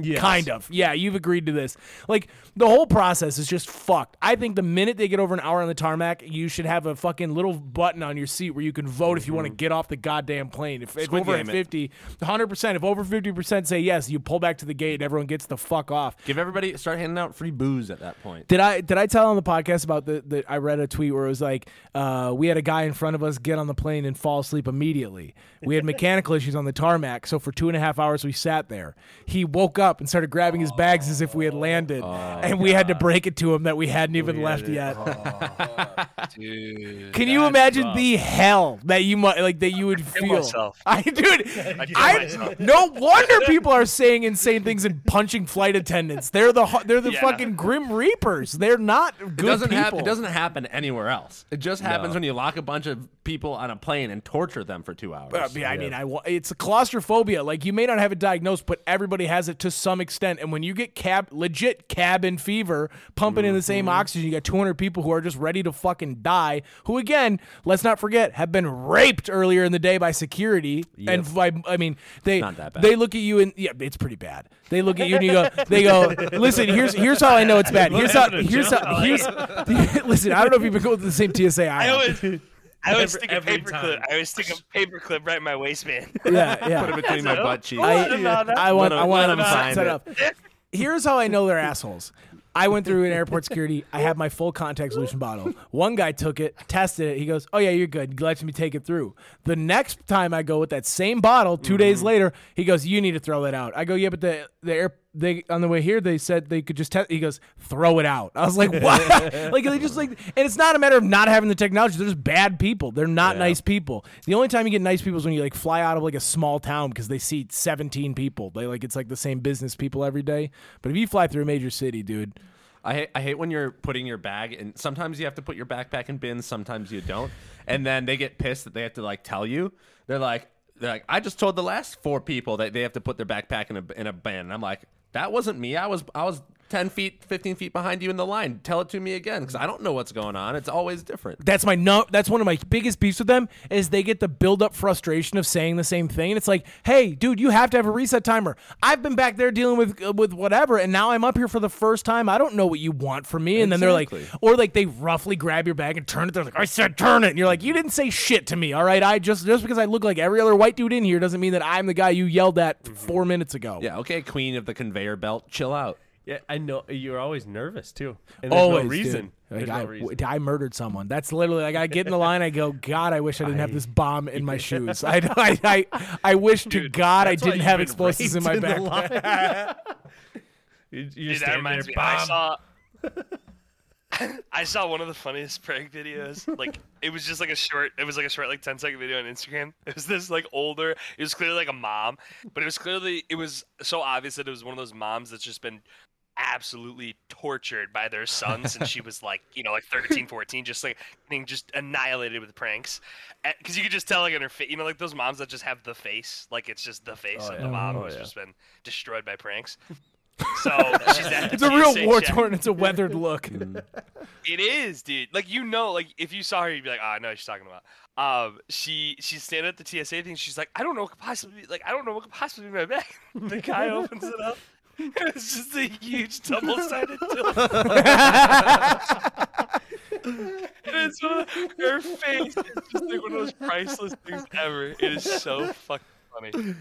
Yes. "Kind of. Yeah, you've agreed to this." Like the whole process is just fucked. I think the minute they get over an hour on the tarmac, you should have a fucking little button on your seat where you can vote if you want want to get off the goddamn plane. If, if over Game 50, 100%, if over 50% say yes, you pull back to the gate and everyone gets the fuck off. Give everybody start handing out free booze at that point. Did I did I tell on the podcast about the, the I read a tweet where it was like uh, we had a guy in front of us get on the plane and fall asleep immediately. We had mechanical issues on the tarmac, so for two and a half hours we sat there. He woke up and started grabbing his bags as if we had landed, and we had to break it to him that we hadn't even left yet. Dude. Can you imagine the hell that you might like that you would feel? myself. I dude, kill I no wonder people are saying insane things and punching flight attendants. They're the they're the Yeah. fucking grim reapers. They're not good It doesn't people. happen. It doesn't happen anywhere else. It just happens No. when you lock a bunch of people on a plane and torture them for two hours. I mean, I mean, I wa- it's a claustrophobia. Like you may not have it diagnosed, but everybody has it to some extent. And when you get cab, legit cabin fever, pumping in the same mm-hmm. oxygen, you got 200 people who are just ready to fucking die. Who, again, let's not forget, have been raped earlier in the day by security. And by, I mean, they not that bad. they look at you and yeah, it's pretty bad. They look at you and you go, they go, listen, here's here's how I know it's bad. Here's how here's how here's listen. I don't know if you've been going to the same TSA I I always, I always stick a every paperclip. I always stick a paperclip right in my waistband. Yeah, yeah. Put it between my butt cheeks. I, I want Let I 'em- want let them 'em sign it. up. Here's how I know they're assholes. I went through an airport security. I have my full contact solution bottle. One guy took it, tested it. He goes, "Oh yeah, you're good." He lets me take it through. The next time I go with that same bottle, 2 days Mm-hmm. later, he goes, "You need to throw that out." I go, "Yeah, but the the air they on the way here they said they could just test." He goes, "Throw it out." I was like, "What?" like they just like, and it's not a matter of not having the technology. They're just bad people. They're not nice people. The only time you get nice people is when you like fly out of like a small town because they see 17 people. They like it's like the same business people every day. But if you fly through a major city, dude, I hate, I hate when you're putting your bag and sometimes you have to put your backpack in bins, sometimes you don't. And then they get pissed that they have to like tell you. They're like they're like I just told the last four people that they have to put their backpack in a in a bin. And I'm like that wasn't me. I was I was 10 feet, 15 feet behind you in the line. Tell it to me again because I don't know what's going on. It's always different. That's my no. That's one of my biggest beefs with them is they get the build up frustration of saying the same thing, and it's like, hey, dude, you have to have a reset timer. I've been back there dealing with uh, with whatever, and now I'm up here for the first time. I don't know what you want from me, and then they're like, or like they roughly grab your bag and turn it. They're like, I said turn it, and you're like, you didn't say shit to me, all right? I just just because I look like every other white dude in here doesn't mean that I'm the guy you yelled at four minutes ago. Yeah, okay, queen of the conveyor belt, chill out. Yeah, I know you're always nervous too. And there's Always, no reason. dude. There's Like, no I, reason. I murdered someone. That's literally like I get in the line. I go, God, I wish I didn't have this bomb in my shoes. I, I, I, I wish to God I didn't you've explosives in my the backpack. you, you Dude, that stand reminds there, me. I saw. I saw one of the funniest prank videos. Like it was just like a short. It was like a short, like 10 second video on Instagram. It was this like older. It was clearly like a mom, but it was clearly it was so obvious that it was one of those moms that's just been absolutely tortured by their son since she was like you know like 13 14 just like being just annihilated with pranks because you could just tell like in her face you know like those moms that just have the face like it's just the face of the mom Oh, who's yeah. just been destroyed by pranks so she's at the It's a real war check. torn. It's a weathered look. It is, dude. Like you know, like if you saw her, you'd be like, "Oh, I know what she's talking about." Um, she she's standing at the TSA thing. She's like, "I don't know what could possibly be, like. I don't know what could possibly be in my bag." the guy opens it up. It's just a huge double-sided dildo. and it's one of, her face is just like one of those priceless things ever. It is so fucking funny.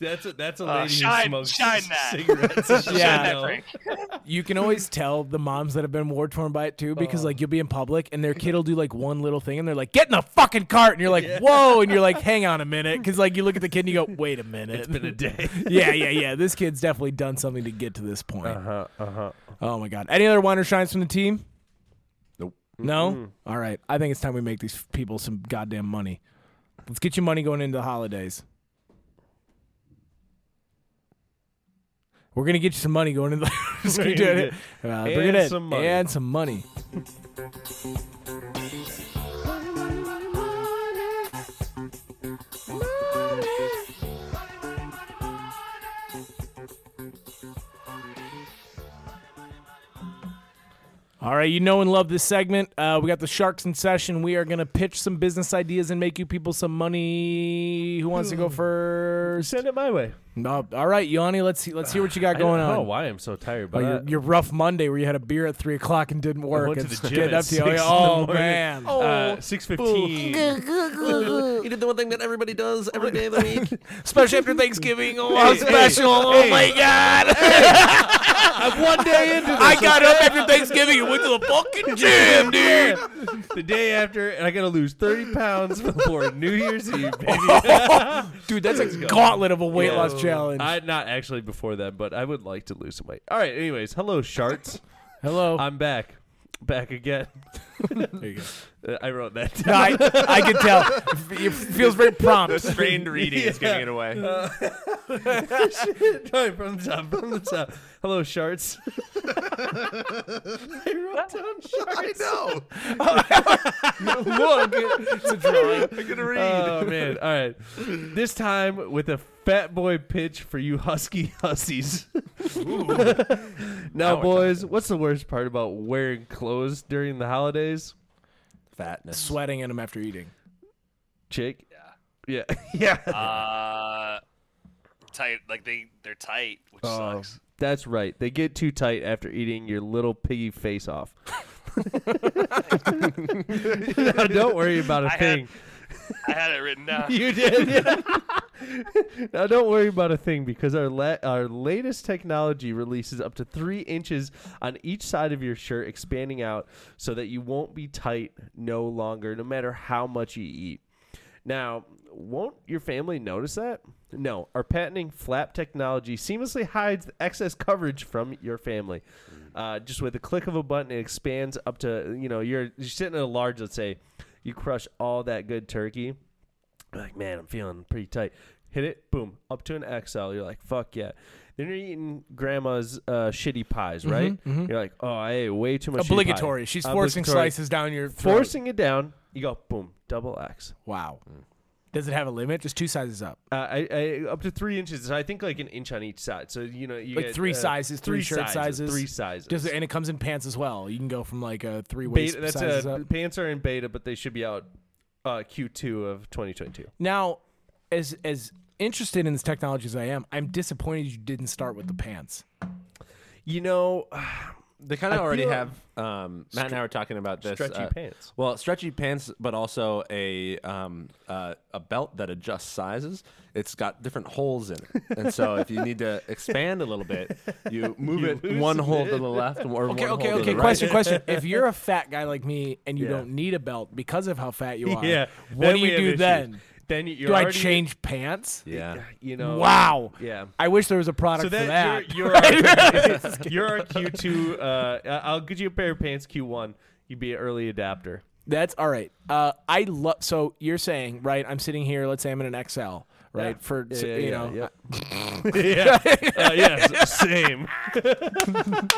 That's a that's a Uh, lady shine- who smokes shine that. cigarettes. Yeah. Shine that You can always tell the moms that have been war torn by it too, because like you'll be in public and their kid will do like one little thing and they're like, "Get in the fucking cart," and you're like, "Whoa!" and you're like, "Hang on a minute," because like you look at the kid and you go, "Wait a minute." It's been a day. yeah, yeah, yeah. This kid's definitely done something to get to this point. Uh huh. Uh huh. Oh my god. Any other wonder shines from the team? Nope. No? All right. I think it's time we make these people some goddamn money. Let's get you money going into the holidays. We're gonna get you some money going into the Just keep doing it. Uh, bring it in. some money. And some money. All right, you know and love this segment. Uh, we got the Sharks in session. We are going to pitch some business ideas and make you people some money. Who wants to go first? first. Send it my way. No, all right, Yanni. Let's see. Let's hear what you got going on. I don't know on. why I'm so tired, Oh, but your, uh, your rough Monday where you had a beer at three o'clock and didn't work. went to It's the gym getting at up to you. 6 in the Oh morning. man. uh, six fifteen. you did the one thing that everybody does every day of the week. Especially after Thanksgiving. Oh, how Hey, special. hey, oh my God. I'm one day into this. I got up after Thanksgiving and went to the fucking gym, dude. the day after, and I got to lose thirty pounds before New Year's Eve, baby. Dude, that's a gauntlet of a weight Yeah. loss challenge. I not actually before that, but I would like to lose some weight. All right. Anyways, hello, sharts. Hello. I'm back, back again. there you go. Uh, I wrote that. No, I, I can tell. It feels very prompt. Strained reading is giving it away. Shit. All right, from the top, from the top. Hello, sharts. I wrote down sharts. I know. Look, it's a drawing. I'm gonna read. Oh man! All right, this time with a fat boy pitch for you husky hussies. now, we're boys, what's the worst part about wearing clothes during the holidays? Fatness. Sweating in them after eating. Jake. Yeah. Yeah. Yeah. Uh, tight. Like they they're tight, which Oh, sucks. that's right. They get too tight after eating your little piggy face off. now, don't worry about a I had- thing. I had it written down. You did. Yeah. now don't worry about a thing because our la- our latest technology releases up to three inches on each side of your shirt, expanding out so that you won't be tight no longer, no matter how much you eat. Now, won't your family notice that? No, our patenting flap technology seamlessly hides the excess coverage from your family. Uh, just with a click of a button, it expands up to you know you're, you're sitting in a large. Let's say you crush all that good turkey. You're like, man, I'm feeling pretty tight. Hit it, boom, up to an XL. You're like, fuck yeah. Then you're eating grandma's uh, shitty pies, right? You're like, oh, I ate way too much. shitty pie." Obligatory. She's forcing Obligatory. slices down your throat. Forcing it down. You go, boom, double X. Wow. Does it have a limit? Just two sizes up. Uh, I, I up to three inches. So I think like an inch on each side. So you know, you Like get, three uh, sizes, three shirt sizes. three sizes. Does it, and it comes in pants as well. You can go from like a three beta, that's sizes a, up. pants are in beta, but they should be out uh, Q2 of 2022. Now, as as interested in this technology as I am, I'm disappointed you didn't start with the pants. You know, They kind of I already have. Um, Matt and I were talking about this. stretchy uh, pants. Well, stretchy pants, but also a um, uh, a belt that adjusts sizes. It's got different holes in it, and so if you need to expand a little bit, you move it one loosen hole it. to the left or Okay, one okay, hole to okay. the right. Question, question. If you're a fat guy like me and you Yeah. don't need a belt because of how fat you are, yeah. what then do we you have do issues. then? Then you're Do I already- change pants? Yeah. You know. Wow. Yeah. I wish there was a product So for that, that. you're you're, you're a Q2. Uh, I- I'll get you a pair of pants Q1. You'd be an early adapter. That's all right. Uh, I love. So you're saying, right? I'm sitting here. Let's say I'm in an XL, right? Yeah. For Yeah, yeah, you yeah, know, yeah. yeah. Uh, yes. Same.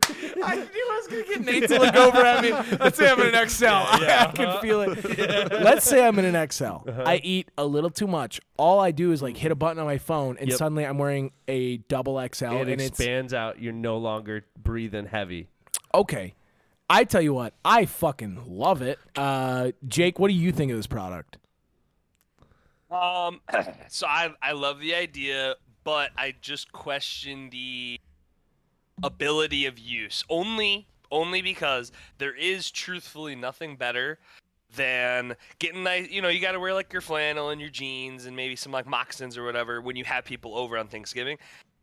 I knew I was gonna get Nate to look over at me. Let's say I'm in an XL. I can feel it. Let's say I'm in an XL. Uh-huh. I eat a little too much. All I do is like hit a button on my phone, and Yep. suddenly I'm wearing a double XL, it and it's expands out. You're no longer breathing heavy. okay. I tell you what, I fucking love it. Uh, Jake, what do you think of this product? Um, so I I love the idea, but I just question the ability of use. Only only because there is truthfully nothing better than getting nice. You know, you got to wear like your flannel and your jeans and maybe some like moccasins or whatever when you have people over on Thanksgiving.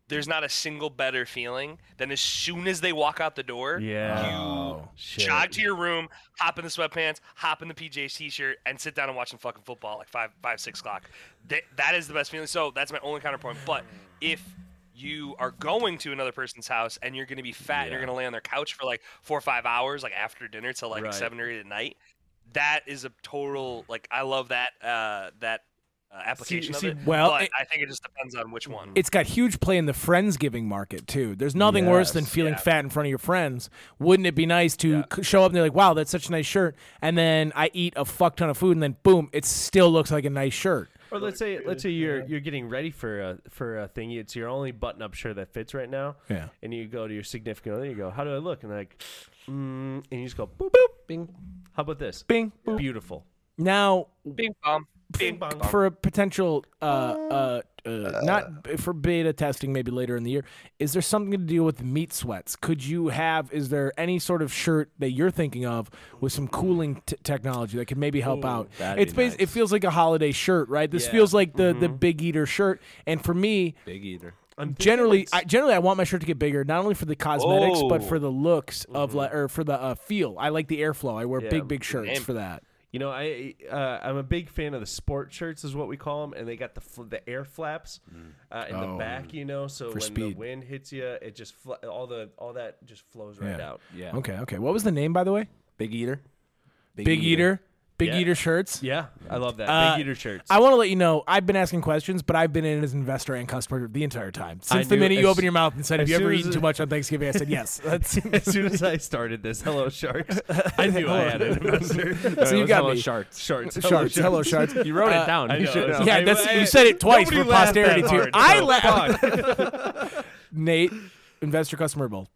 There's not a single better feeling than as soon as they walk out the door, Yeah. you Oh, jog to your room, hop in the sweatpants, hop in the PJ's t-shirt, and sit down and watch some fucking football like five, five, six o'clock. That, that is the best feeling. So that's my only counterpoint. But if you are going to another person's house and you're going to be fat and you're going to lay on their couch for like four or five hours, like after dinner till like Right. seven or eight at night, that is a total like I love that uh, that uh, application see, of it. well, but it- I think it just depends on which one. It's got huge play in the friendsgiving market too. There's nothing worse than feeling Yeah. fat in front of your friends. Wouldn't it be nice to c- show up and they're like, "Wow, that's such a nice shirt," and then I eat a fuck ton of food, and then boom, it still looks like a nice shirt. Or let's say let's say you're you're getting ready for a for a thing. It's your only button up shirt that fits right now. Yeah. And you go to your significant other. You go, how do I look? And they're like, mm, and you just go boop boop bing. How about this? Bing. Beautiful. Now, Bing bong. Bing bong. bong. for a potential uh, uh, uh, not b- for beta testing, maybe later in the year. Is there something to deal with meat sweats? Could you have? Is there any sort of shirt that you're thinking of with some cooling t- technology that could maybe help out? It's be bas- it feels like a holiday shirt, right? This Yeah. feels like the the big eater shirt. And for me, Big eater. I'm generally, I, generally, I want my shirt to get bigger, not only for the cosmetics, but Oh. for the looks of like, or for the uh, feel. I like the airflow. I wear Yeah. big, big shirts Name. for that. You know, I uh, I'm a big fan of the sport shirts, is what we call them, and they got the fl- the air flaps uh, in Oh. the back. You know, so For when speed. the wind hits you, it just fl- all the all that just flows right Yeah. out. Yeah. Okay, okay. What was the name, by the way? Big eater. Big, Eater. Big Yeah. Eater shirts. Yeah, I love that. Uh, Big eater shirts. I want to let you know I've been asking questions, but I've been in as investor and customer the entire time. Since the knew minute you as- opened your mouth and said, "Have you ever eaten too much on Thanksgiving?" I said, "Yes." That's as soon as I started this, hello sharks, I knew I had an investor. so you got Hello, me. sharks. Sharks, Sharks. Hello, sharks. You wrote Uh, it down. I You know, should I know. know. Yeah, I- that's, I- you said it twice nobody for posterity too. I laughed. Nate, investor, customer, both.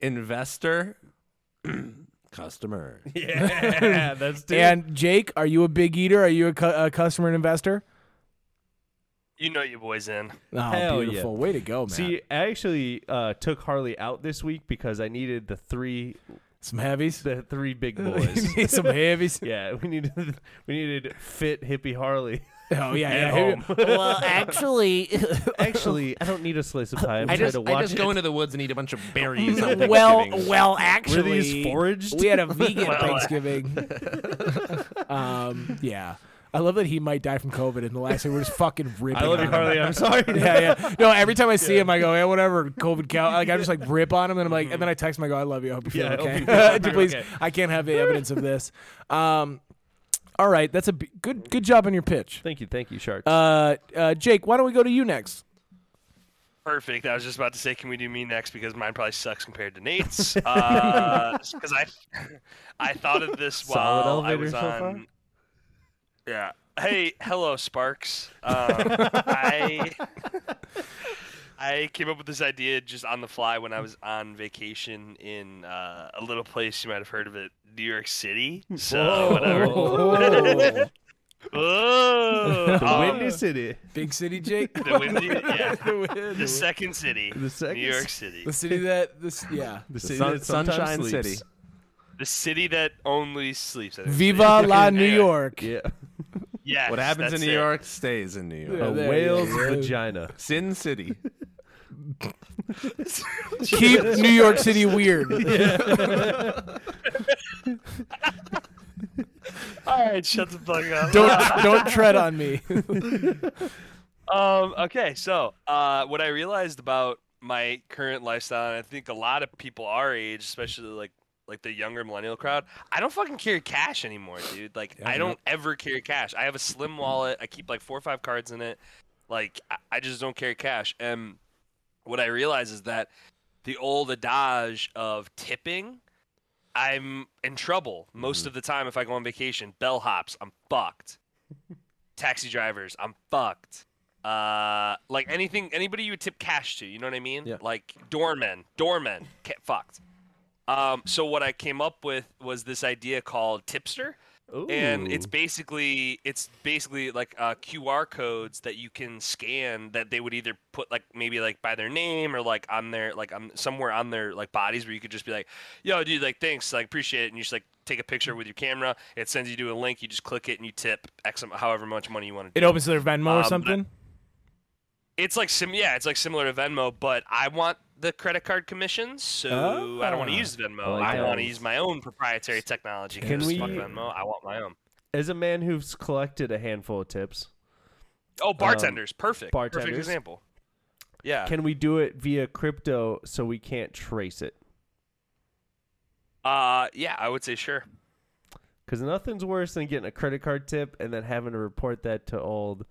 Investor. Customer. Yeah, that's two. And Jake, are you a big eater? Are you a, cu- a customer and investor? You know your boys in. Oh, Hell yeah. beautiful. Way to go, man. See, I actually uh, took Harley out this week because I needed the three Some heavies. the three big You boys. need some heavies. yeah, we needed we needed fit hippie Harley. Oh yeah, yeah. home. Well, actually, Actually, I don't need a slice of pie. I'm I trying just, to watch I just it. go into the woods and eat a bunch of berries. on well, Thanksgiving. well, Were actually, these foraged? we had a vegan Thanksgiving. um, yeah. I love that he might die from COVID, and the last thing we're just fucking ripping. I love on you, him. Harley. I'm sorry. yeah, yeah. No, every time I see him, I go, yeah, whatever, COVID count. Like I just like rip on him, and I'm like, and then I text him, I go, I love you. I hope you feel Yeah, I hope okay. you feel- I hope you're Please, okay. I can't have the evidence of this. Um, all right, that's a b- good good job on your pitch. Thank you, thank you, Sharks. Uh, uh, Jake, why don't we go to you next? Perfect. I was just about to say, can we do me next because mine probably sucks compared to Nate's. Because I, I thought of this while I was so on. far? Yeah. Hey, hello, Sparks. Um, I I came up with this idea just on the fly when I was on vacation in uh, a little place you might have heard of it, New York City. So whatever. Whoa. the Um, Windy City. Big city, Jake. the windy, yeah. the, win- The second city, The second New York City. the city that this yeah. The city sun- that Sunshine sleeps. City. The city that only sleeps. Viva la New Anyway, York. Yeah. Yes, What happens in New it. York stays in New York. Yeah, A there whale's vagina. Sin City. Keep New York City weird. All right, shut the fuck up. Don't don't tread on me. Um. Okay. So, uh, what I realized about my current lifestyle, and I think a lot of people our age, especially like like the younger millennial crowd, I don't fucking carry cash anymore, dude. Like, I don't ever carry cash. I have a slim wallet. I keep like four or five cards in it. Like, I, I just don't carry cash. And what I realize is that the old adage of tipping. I'm in trouble most of the time if I go on vacation. Bellhops, I'm fucked. Taxi drivers, I'm fucked. Uh, like anything, anybody you would tip cash to, you know what I mean? Yeah. Like doormen, doormen, ca- fucked. Um, so what I came up with was this idea called Tipster, and it's basically it's basically like uh, QR codes that you can scan that they would either put like maybe like by their name or like on their like on somewhere on their like bodies where you could just be like, yo, dude, like thanks, like appreciate it, and you just like take a picture with your camera. It sends you to a link. You just click it and you tip X however much money you want to. It opens to their Venmo or Um, something. It's like sim, yeah, it's like similar to Venmo, but I want the credit card commissions, so I don't want to Ah. use Venmo. I like I want to use my own proprietary technology. Can 'cause we- fuck Venmo? I want my own. As a man who's collected a handful of tips, Oh, bartenders, perfect. Perfect bartenders. example. Yeah. can we do it via crypto so we can't trace it? uh, yeah, I would say sure. Because nothing's worse than getting a credit card tip and then having to report that to old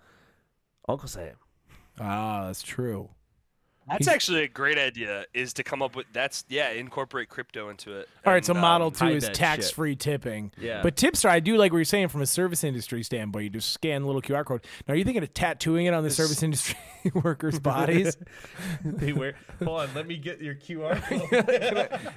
Uncle Sam. Ah, that's true. That's actually a great idea. Is to come up with that's yeah, incorporate crypto into it. All right, so And, model um, two is tax free tipping. Yeah. But Tipster, I do like what you're saying from a service industry standpoint. You just scan the little QR code. Now, are you thinking of tattooing it on the service industry workers' bodies? they wear. Hold on, let me get your QR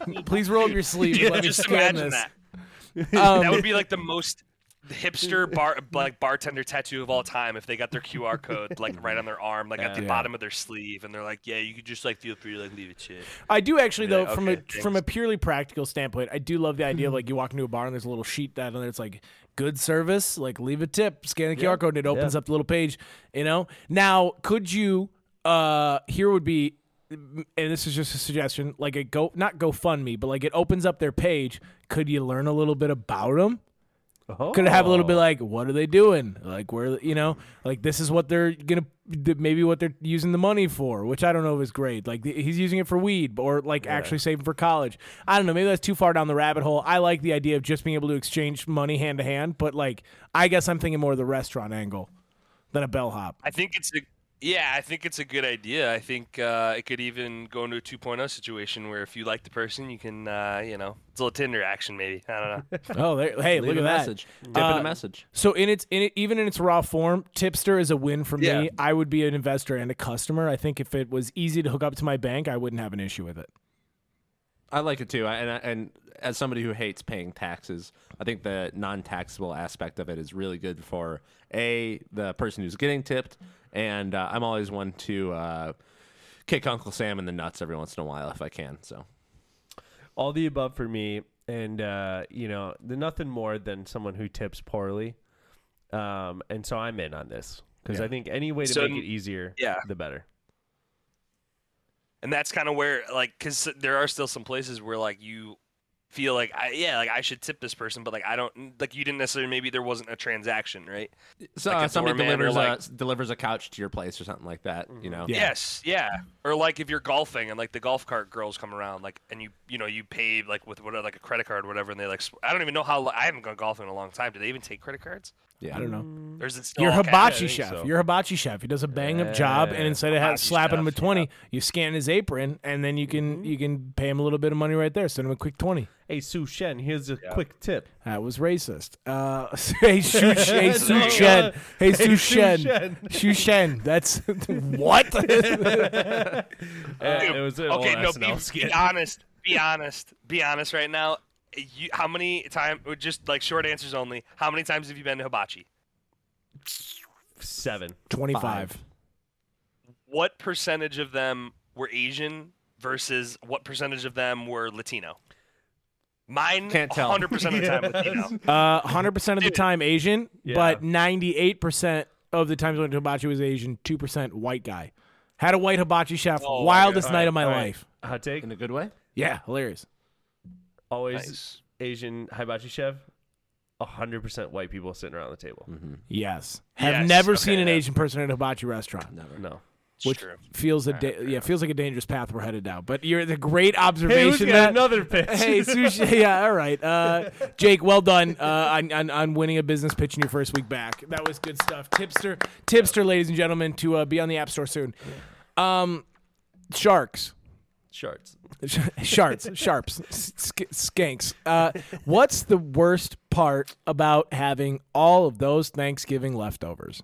code. Please roll up your sleeve. Yeah, let me just scan imagine this. that. Um, that would be like the most the hipster bar like bartender tattoo of all time if they got their QR code like right on their arm, like at the Yeah. bottom of their sleeve, and they're like, yeah, you could just like feel free to like leave it shit. I do actually though, Yeah, from okay, a from a purely practical standpoint, I do love the idea of like you walk into a bar and there's a little sheet that on there. It's like good service, like leave a tip, scan the QR code, and it opens Yeah. up the little page. You know. Now, could you? Uh, here would be, and this is just a suggestion, like a go not GoFundMe, but like it opens up their page. Could you learn a little bit about them? Oh. Could have a little bit oh. like, what are they doing? Like, where, you know, like this is what they're gonna, maybe what they're using the money for, which I don't know if is great. Like he's using it for weed or like actually saving for college. I don't know. Maybe that's too far down the rabbit hole. I like the idea of just being able to exchange money hand to hand, but like, I guess I'm thinking more of the restaurant angle than a bellhop. I think it's a yeah, I think it's a good idea. I think uh, it could even go into a 2.0 situation where if you like the person, you can, uh, you know, it's a little Tinder action maybe. I don't know. Oh, there, hey, Leave look a at that. message. Dip in Uh, a message. So in its in it, even in its raw form, Tipster is a win for Yeah. me. I would be an investor and a customer. I think if it was easy to hook up to my bank, I wouldn't have an issue with it. I like it too, I- and I- and as somebody who hates paying taxes, I think the non-taxable aspect of it is really good for a the person who's getting tipped, and uh, I'm always one to uh, kick Uncle Sam in the nuts every once in a while if I can. So all the above for me, and uh, you know, the nothing more than someone who tips poorly. Um, and so I'm in on this because I think any way to So- make it easier, yeah. the better. and that's kind of where like because there are still some places where like you feel like I, yeah like i should tip this person but like i don't like you didn't necessarily maybe there wasn't a transaction right so Like uh, somebody doorman or delivers like- a delivers a couch to your place or something like that. You know, Yeah. yes yeah or like if you're golfing and like the golf cart girls come around like and you you know you pay like with what like a credit card or whatever and they like i don't even know how i haven't gone golfing in a long time do they even take credit cards yeah. I don't know. There's is still Your all cash? hibachi chef. so. Your hibachi chef. He does a bang up job, and instead of ha- Hibachi slapping him a with twenty, you scan his apron, and then you can you can pay him a little bit of money right there. Send him a quick twenty. Hey, Su Shen, here's a quick tip. That was racist. Uh, hey, Shu, hey, Su Shen. Hey, Su Su Shen. Shen. Shu Shen. That's what? Uh, it was okay no SNL be, be honest be honest be honest right now you, how many time just like short answers only how many times have you been to hibachi Seven. Twenty-five. what percentage of them were Asian versus what percentage of them were Latino? Mine, Can't tell. 100% of the time Latino. Uh, hundred percent of the time Asian, Yeah. but ninety-eight percent of the times I went to hibachi was Asian. Two percent white guy. Had a white hibachi chef. Oh, wildest okay. night of my All right. life. Hot take. in a good way. Yeah, hilarious. Always Nice. Asian hibachi chef. hundred percent white people sitting around the table. Yes. Have Yes, never okay, seen an yeah. Asian person at a hibachi restaurant. Never. No. It's Which true. feels a da- yeah feels like a dangerous path we're headed down. But you're the great Hey, who's observation got that another pitch? hey sushi yeah all right uh, Jake well done uh, on, on on winning a business pitch in your first week back that was good stuff tipster tipster ladies and gentlemen to uh, be on the app store soon um sharks Sharks. sharks sharps sk- skanks uh, what's the worst part about having all of those Thanksgiving leftovers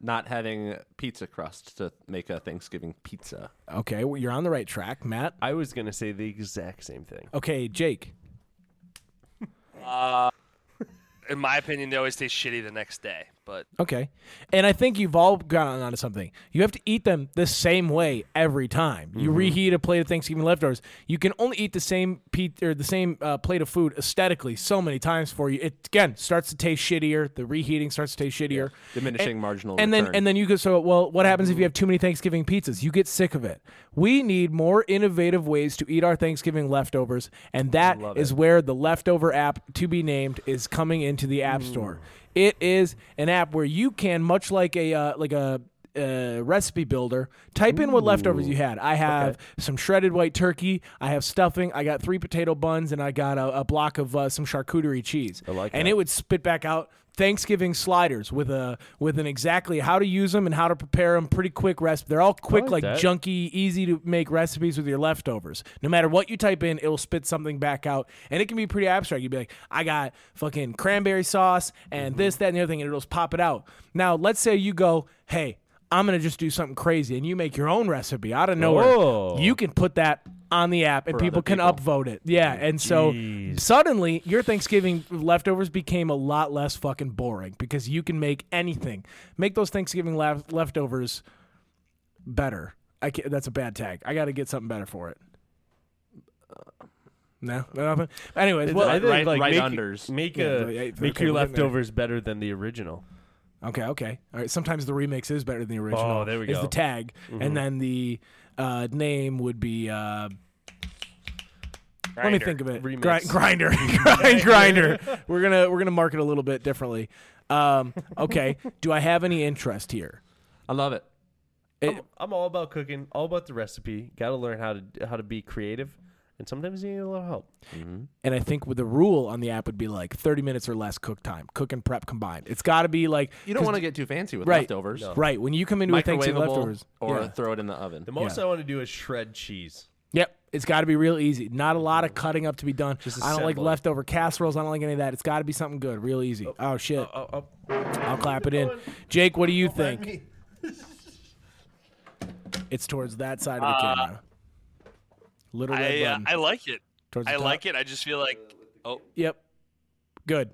Not having pizza crust to make a Thanksgiving pizza. okay well, you're on the right track Matt I was gonna say the exact same thing. okay Jake Uh, in my opinion, they always taste shitty the next day. But Okay. And I think you've all gotten onto something. You have to eat them the same way every time. You reheat a plate of Thanksgiving leftovers. You can only eat the same pe- or the same uh, plate of food aesthetically so many times for you. It again starts to taste shittier. The reheating starts to taste shittier. Diminishing marginal And then and then you go so well what happens if you have too many Thanksgiving pizzas? You get sick of it. We need more innovative ways to eat our Thanksgiving leftovers and that is where the leftover app to be named is coming into the App Store. It is an app where you can much like a uh, like a uh, recipe builder. Type in what leftovers you had. I have some shredded white turkey. I have stuffing. I got three potato buns, and I got a, a block of uh, some charcuterie cheese. I like and that. it would spit back out Thanksgiving sliders with a with an exactly how to use them and how to prepare them. Pretty quick recipe. They're all quick, like, like junky, easy to make recipes with your leftovers. No matter what you type in, it will spit something back out, and it can be pretty abstract. You'd be like, I got fucking cranberry sauce and mm-hmm. this, that, and the other thing, and it'll just pop it out. Now, let's say you go, hey. I'm gonna just do something crazy, and you make your own recipe out of nowhere. Oh. You can put that on the app, and people can people. upvote it. Yeah, and so Jeez. suddenly your Thanksgiving leftovers became a lot less fucking boring because you can make anything. Make those Thanksgiving lef- leftovers better. I ca that's a bad tag. I got to get something better for it. Uh, no, nothing. Anyways, well, I think, right- like, right make, unders. Make, a, yeah, make okay, your we're there. leftovers better than the original. Okay, okay. All right. Sometimes the remix is better than the original. Oh, there we go. Is the tag, and mm-hmm. then the uh, name would be. Uh, let me think of it. Remix. Gri- grinder, Grind, grinder. We're gonna we're gonna market a little bit differently. Um, okay. Do I have any interest here? I love it. It- I'm, I'm all about cooking, all about the recipe. Got to learn how to how to be creative, and sometimes you need a little help. and I think with the rule on the app would be like 30 minutes or less cook time, cook and prep combined. It's got to be like You don't want to get too fancy with Right. leftovers. right when you come into a Thanksgiving leftovers or yeah. throw it in the oven. The most Yeah. I want to do is shred cheese. Yep, it's got to be real easy. Not a lot of cutting up to be done. Just I don't like assemble leftover casseroles. I don't like any of that. It's got to be something good, real easy. Oh, shit, Oh, oh. I'll clap it in. Jake, what do you think? It's towards that side of the Uh, camera. Little red I uh. I like it. towards I like it. I just feel like oh Yep. Good.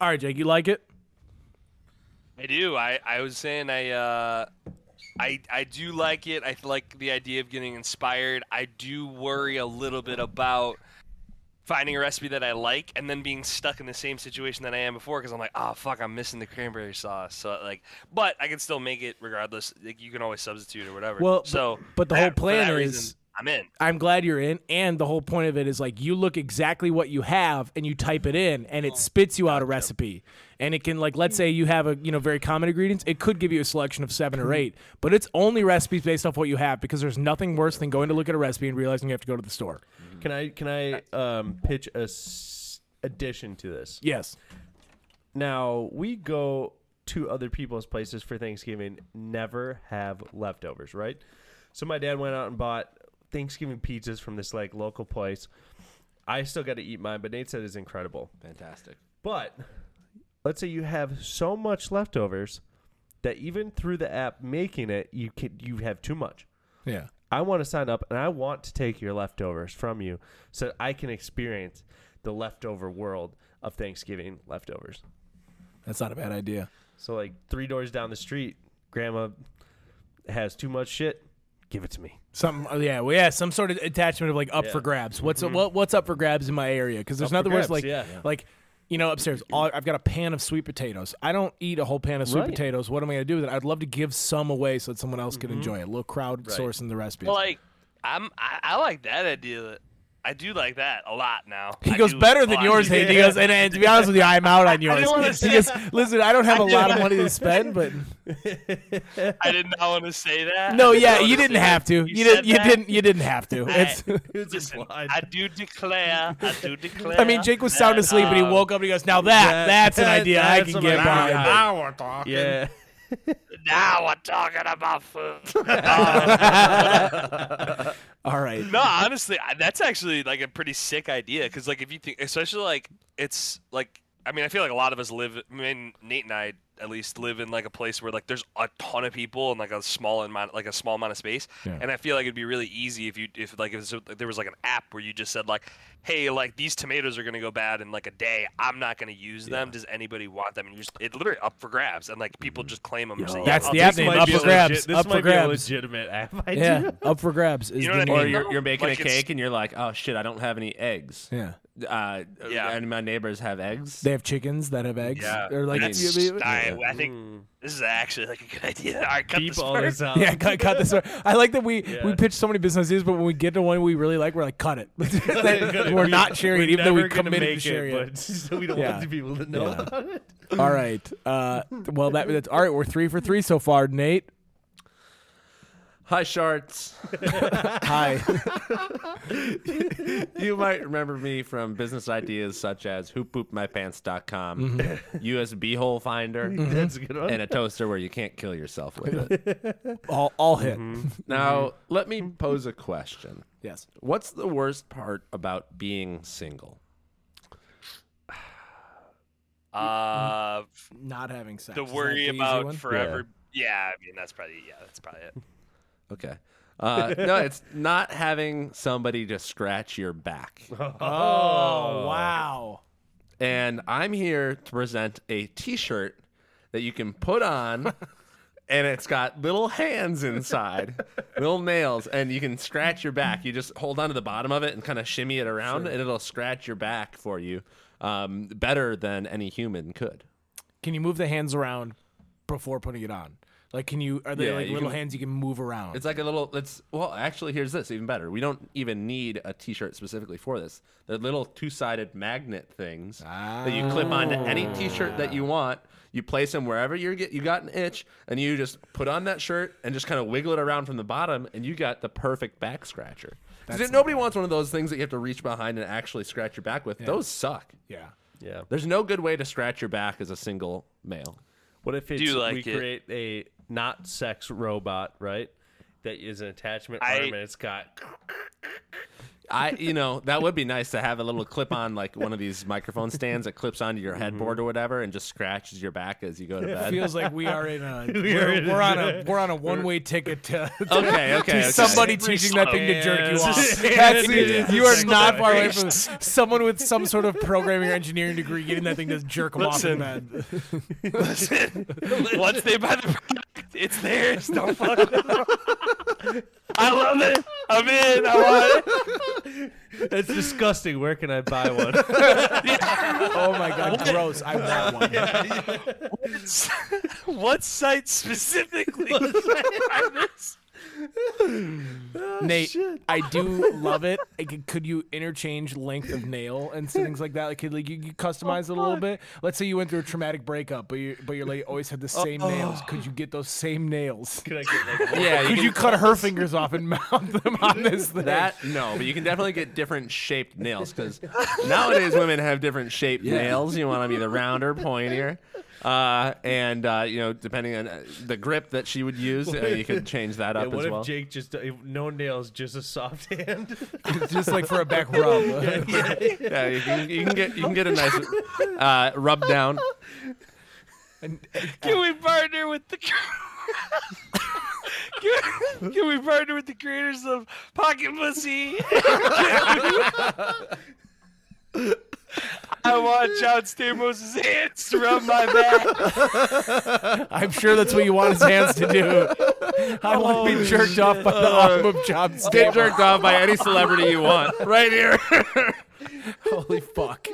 All right, Jake, you like it? I do. I, I was saying I uh I I do like it. I like the idea of getting inspired. I do worry a little bit about finding a recipe that I like and then being stuck in the same situation that I am before because I'm like, oh fuck, I'm missing the cranberry sauce. So like, but I can still make it regardless. Like you can always substitute or whatever. Well, so but the that- whole plan is- reason, I'm in. I'm glad you're in, and the whole point of it is like you look exactly what you have and you type it in, and it oh, spits you out a recipe. And it can like let's say you have a you know very common ingredients, it could give you a selection of seven or eight, but it's only recipes based off what you have because there's nothing worse than going to look at a recipe and realizing you have to go to the store. Can I can I um, pitch a s- addition to this? Yes. Now we go to other people's places for Thanksgiving, never have leftovers, right? So my dad went out and bought Thanksgiving pizzas from this like local place. I still got to eat mine, but Nate said it's incredible. Fantastic. But let's say you have so much leftovers that even through the app making it, you can you have too much. Yeah. I want to sign up and I want to take your leftovers from you so that I can experience the leftover world of Thanksgiving leftovers. That's not a bad idea. So like three doors down the street, grandma has too much shit. Give it to me. Some uh, yeah, well, yeah, some sort of attachment of like up for grabs. What's what, what's up for grabs in my area? Because there's Up nothing worse like yeah. like you know upstairs. All, I've got a pan of sweet potatoes. I don't eat a whole pan of sweet Right. potatoes. What am I gonna do with it? I'd love to give some away so that someone else can mm-hmm. enjoy it. A little crowd Right. sourcing the recipes. Well, like I'm I, I like that idea. I do like that a lot now. he I goes better than yours, Hayden. He goes, and, and to be honest with you, I'm out on yours. didn't wanna He goes, listen, I don't have a I lot of money to spend, but I did not want to say that. no, I yeah, you didn't have that. to. You, didn't. You that. didn't. You didn't have to. I- It's. It's Listen, I do declare. I do declare. I mean, Jake was sound that, asleep, and he uh, woke up and he goes, "Now that, that's an that- idea I can get idea. behind." Now we're talking. Yeah. Now we're talking about food. All right. no, honestly, that's actually like a pretty sick idea because, like, if you think, especially like it's like, I mean, I feel like a lot of us live. I mean, Nate and I at least live in like a place where like there's a ton of people and like a small amount, like a small amount of space. Yeah. And I feel like it'd be really easy if you, if like, if there was like an app where you just said like, hey, like these tomatoes are gonna go bad in like a day. I'm not gonna use them. Does anybody want them? And you just it literally up for grabs, and like people just claim them. and say, yeah, That's the app name, up for grabs, legit- this up might for be a legitimate app idea. Yeah, up for grabs is You know the what I name. Or you're, you're making Like a cake and you're like, oh shit, I don't have any eggs. Yeah, Uh, Yeah. And my neighbors have eggs. they have chickens that have eggs. Yeah, or like That's- you- you- I, I think this is actually like a good idea. All right, cut Beep this all part. this out. yeah, cut, cut this. Out. I like that we we pitch so many business ideas, but when we get to one we really like, we're like, cut it. we're not sharing it, even though we committed to sharing it, it. so we don't Yeah. want the people to know Yeah. about it. All right. Uh, well, that, that's all right. We're three for three so far, Nate. Hi, Sharts. Hi. you might remember me from business ideas such as hoopboopmypants.com, mm-hmm. USB hole finder, mm-hmm. That's a good one. and a toaster where you can't kill yourself with it. all all hit. Mm-hmm. Now, let me pose a question. Yes. What's the worst part about being single? Uh, Not having sex. the Is that worry the easy about one? forever. Yeah. I mean that's probably yeah, that's probably it. Okay. Uh, no, it's not having somebody just scratch your back. Oh, wow. And I'm here to present a T-shirt that you can put on, and it's got little hands inside, little nails, and you can scratch your back. You just hold on to the bottom of it and kind of shimmy it around, and it'll scratch your back for you, um, better than any human could. Can you move the hands around before putting it on? Like, can you? Are they Yeah, like you little can- hands you can move around? It's like a little. It's well, actually, here's this even better. We don't even need a T-shirt specifically for this. They're little two-sided magnet things that you clip onto any T-shirt that you ah. want. You place them wherever you get you got an itch, and you just put on that shirt and just kind of wiggle it around from the bottom, and you got the perfect back scratcher. 'Cause nobody wants one of those things that you have to reach behind and actually scratch your back with. Those suck. yeah. Yeah. There's no good way to scratch your back as a single male. What if it's you like we it? create a not sex robot, right? That is an attachment I- arm and it's got I, you know, that would be nice to have a little clip on, like one of these microphone stands that clips onto your headboard or whatever, and just scratches your back as you go to bed. It feels like we are in a We we're, in we're a- on a we're on a one way ticket to, to, Okay, okay, to okay. somebody teaching that thing to jerk you off. That's Yeah. you are not far away from someone with some sort of programming or engineering degree getting that thing to jerk them off in bed. Listen, once they buy the product, it's theirs. Don't fuck with them. I love it. I'm in. I want it. That's disgusting. Where can I buy one? Oh my god, gross! I want one. what site specifically? are this? Nate, I do love it. Could, could you interchange length of nail and things like that? Like, could like you, you customize it a little bit? Let's say you went through a traumatic breakup, but you but your lady always had the same nails. Could you get those same nails? Can I get like yeah, Could you cut her fingers off and mount them on this thing? that? No, but you can definitely get different shaped nails because nowadays women have different shaped nails. You want them either round or pointier. Uh, and uh, you know, depending on uh, the grip that she would use, uh, you could change that yeah, up what as if well. Jake just if no nails, just a soft hand? just like for a back rub. yeah, you can, you can get you can get a nice uh, rub down. Can we partner with the? Can, can we partner with the creators of Pocket Pussy? I want John Stamos' hands to rub my back. I'm sure that's what you want his hands to do. I want to be jerked off by the arm of John Get jerked off by any celebrity you want, right here. Holy fuck.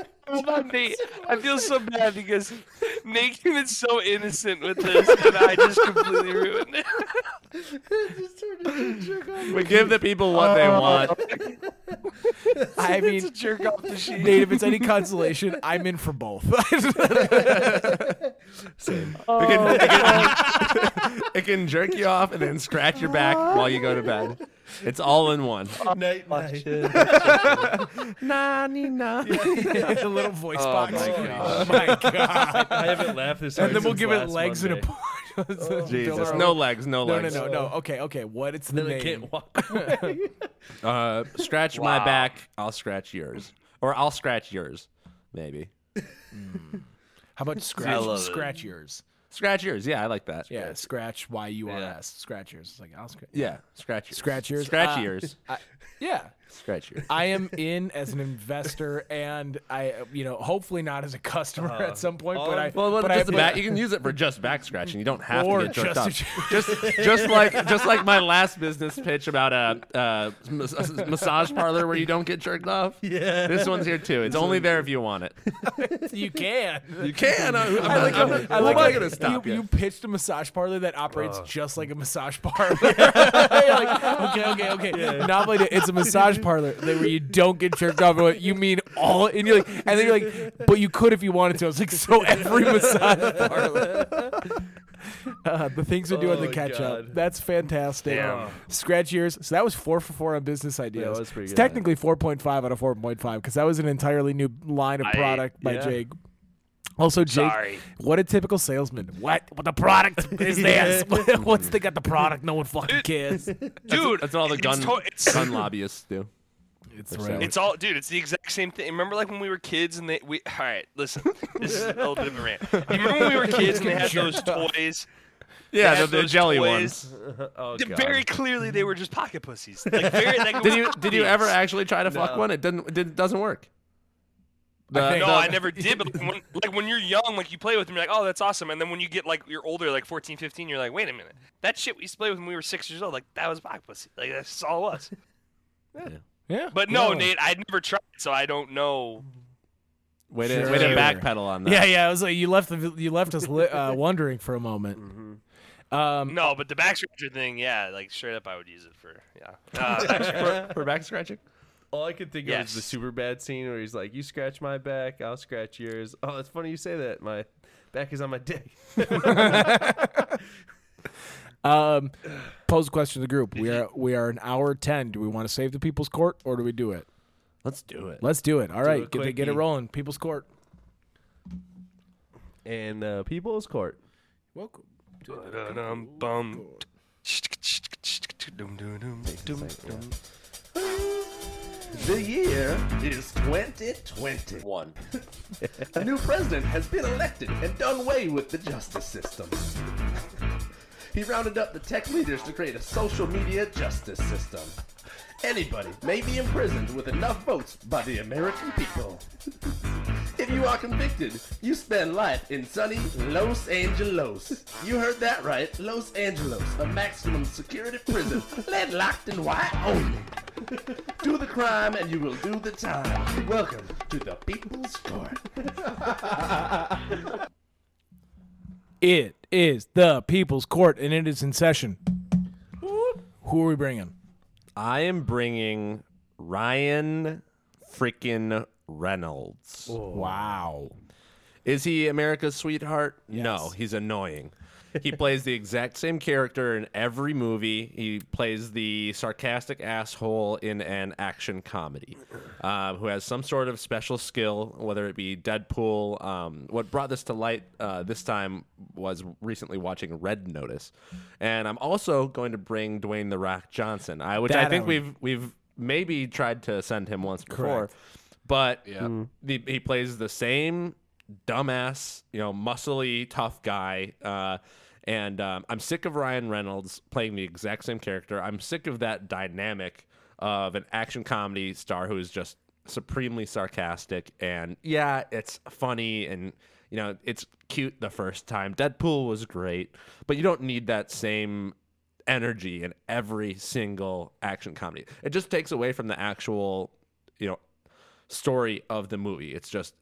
Nate, I feel so bad because Nate came in so innocent with this, and I just completely ruined it. we give the people what they want. I It's a mean, jerk off machine. Nate, if it's any consolation, I'm in for both. It can, it, can, it can jerk you off and then scratch your back while you go to bed. It's all in one. night, night. Nah, nah. It's a little voice box. my Oh my god. I haven't laughed this hard And then we'll since give it last legs Monday. and a push. Jesus, no legs, no legs. No, no, legs. no, no. Okay, okay. What? It's the Then I name. can't walk away. Uh, scratch my back, I'll scratch yours, or I'll scratch yours, maybe. How about scratch? love it. Scratch yours. Scratch yours, yeah, I like that. Yeah, scratch Y U R S. Scratch yours. It's like I'll scratch. yeah, scratch yours. Scratch yours? Scratch Uh, yours. Yeah. Scratch yours. I am in as an investor, and I, uh, you know, hopefully not as a customer at some point, but I, Well, well but just I, back, you can use it for just back scratching. You don't have to get jerked just off. just, just like, just like my last business pitch about a, uh mas- a massage parlor where you don't get jerked off. Yeah. This one's here too. It's only there if you want it. you can. You can. I, I'm I like, I'm how- not, I like I'm how not gonna stop you, you. you pitched a massage parlor that operates just like a massage parlor. You're like, okay, okay, okay. Not like it- it's a massage parlor that where you don't get jerked off. But you mean all? And you're like, and then you're like, but you could if you wanted to. I was like, so every massage parlor. Uh, the things we do on the Oh, catch up. God. That's fantastic. Damn. Scratch years. So that was four for four on business ideas. that was pretty it's good. technically 4.5 out of 4.5 because that was an entirely new line of I- product by yeah. Jake. Also, Jake, Sorry. what a typical salesman. What? What the product is this? What's they got the product? No one fucking cares. Dude, That's what all the it's gun to- it's- gun lobbyists do. It's right. It's all, dude. It's the exact same thing. Remember, like when we were kids and they, we. All right, listen. This is a little bit of a rant. You remember when we were kids and they had those toys? Yeah, They the, had the those jelly toys. ones. oh, Th- God. Very clearly, they were just pocket pussies. Like, very, like, Did you did you ever actually try to fuck No. one? It didn't. It didn't, doesn't work. The- think- No, the- I never did. But like when, like when you're young, like you play with them, you're like, oh, that's awesome. And then when you get like you're older, like 14, 15, you're like, wait a minute, that shit we used to play with when we were six years old, like that was pocket pussy. Like that's all it was. Yeah. But no, Yeah. Nate, I'd never tried, so I don't know. Way to, Sure. way to backpedal on that. Yeah, yeah. I was like, you left the, you left us li- uh, wondering for a moment. Um, No, but the back scratcher thing, yeah, like straight up, I would use it for yeah. Uh, back scratcher. for, for back scratching. All I could think of is the Superbad scene where he's like, "You scratch my back, I'll scratch yours." Oh, it's funny you say that. My back is on my dick. um, pose a question to the group. We are we are an hour ten. Do we want to save the People's Court or do we do it? Let's do it. Let's do it. All right, a get, the- get it rolling. People's Court. and uh, People's Court. Welcome. Ba-dum, bum. Dum, dum, dum, dum, dum. The year is 2021. A new president has been elected and done away with the justice system. He rounded up the tech leaders to create a social media justice system. Anybody may be imprisoned with enough votes by the American people. If you are convicted, you spend life in sunny Los Angeles. You heard that right, Los Angeles, a maximum security prison, lead locked and white only. Do the crime and you will do the time. Welcome to the People's Court. It is the People's Court and it is in session. Who are we bringing? I am bringing Ryan freaking Reynolds. Wow. Is he America's sweetheart? No, he's annoying. He plays the exact same character in every movie. He plays the sarcastic asshole in an action comedy, uh, who has some sort of special skill, whether it be Deadpool. Um, what brought this to light uh, this time was recently watching Red Notice, and I'm also going to bring Dwayne the Rock Johnson, I, which That I I think would- we've we've maybe tried to send him once before, Correct. but Mm-hmm. the, he plays the same dumbass, you know, muscly, tough guy. Uh, and um, I'm sick of Ryan Reynolds playing the exact same character. I'm sick of that dynamic of an action comedy star who is just supremely sarcastic. And yeah, it's funny and, you know, it's cute the first time. Deadpool was great, but you don't need that same energy in every single action comedy. It just takes away from the actual, you know, story of the movie. It's just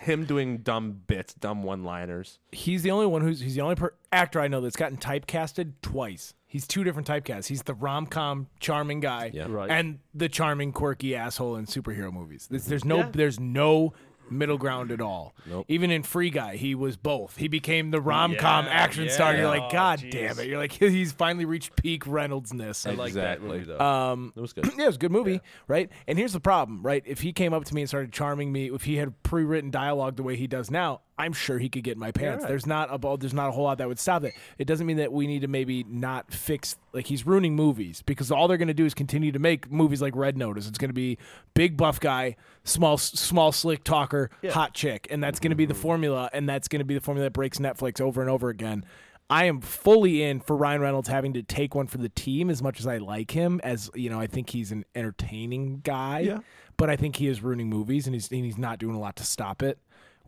him doing dumb bits, dumb one-liners. He's the only one who's he's the only per- actor I know that's gotten typecasted twice. He's two different typecasts. He's the rom com charming guy, Yeah. Right. and the charming quirky asshole in superhero movies. There's, there's no there's no middle ground at all. Nope. Even in Free Guy, he was both. He became the rom com Yeah, action star. You're like, Oh, God jeez. damn it! You're like, he's finally reached peak Reynoldsness. I like that Exactly. movie though. Um, It was good. yeah, it was a good movie, right? And here's the problem, right? If he came up to me and started charming me, if he had pre-written dialogue the way he does now, I'm sure he could get in my pants. There's not a there's not a whole lot that would stop it. It doesn't mean that we need to maybe not fix like he's ruining movies because all they're going to do is continue to make movies like Red Notice. It's going to be big buff guy, small small slick talker, hot chick, and that's going to be the formula and that's going to be the formula that breaks Netflix over and over again. I am fully in for Ryan Reynolds having to take one for the team as much as I like him. As you know, I think he's an entertaining guy. Yeah. But I think he is ruining movies and he's and he's not doing a lot to stop it.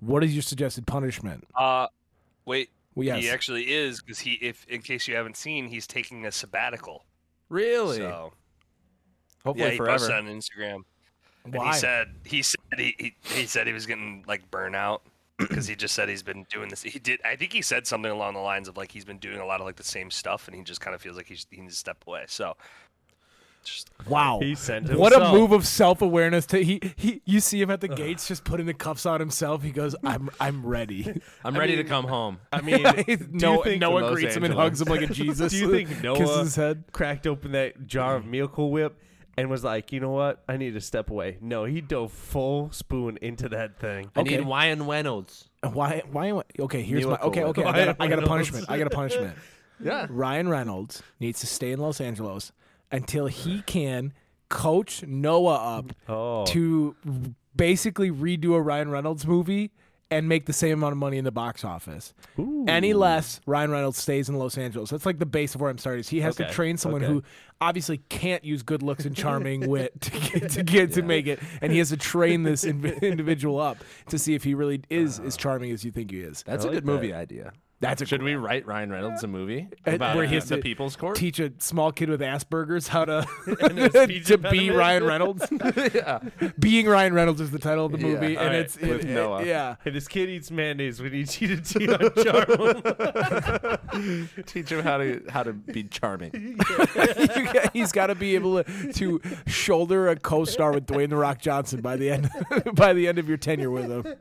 What is your suggested punishment? Uh, wait. Well, yes. He actually is because he, if in case you haven't seen, he's taking a sabbatical. Really? So Hopefully yeah, he forever. posted on Instagram. And Why? he said he said he, he, he said he was getting like burnout because he just said he's been doing this. He did. I think he said something along the lines of like he's been doing a lot of like the same stuff, and he just kind of feels like he's, he needs to step away. So, just Wow. He sent What a move of self awareness to he, he you see him at the gates just putting the cuffs on himself. He goes, I'm I'm ready. I'm ready to come home. I mean, do you Noah, think Noah Los greets him and hugs him like a Jesus. Do you think kisses Noah his head? cracked open that jar of mm. Miracle Whip and was like, you know what? I need to step away. No, he dove full spoon into that thing. I Okay. need Ryan Reynolds. Uh, why why okay, here's my Miracle okay, okay. I got, a, I got a Ryan punishment. I got a punishment. Yeah. Ryan Reynolds needs to stay in Los Angeles until he can coach Noah up Oh. to basically redo a Ryan Reynolds movie and make the same amount of money in the box office. Any less, Ryan Reynolds stays in Los Angeles. That's like the base of where I'm starting. Is he has to train someone okay. who obviously can't use good looks and charming wit to get to get to make it, and he has to train this in- individual up to see if he really is as charming as you think he is. That's a like good movie idea. That's a Should we write Ryan Reynolds a movie about where he has the to People's Court? teach a small kid with Asperger's how to to be impediment. Ryan Reynolds. Being Ryan Reynolds is the title of the movie, and it's with it- Noah. yeah. Hey, this kid eats mayonnaise. We need you to tea on charm. teach him how to how to be charming. He's got to be able to, to shoulder a co-star with Dwayne the Rock Johnson by the end by the end of your tenure with him.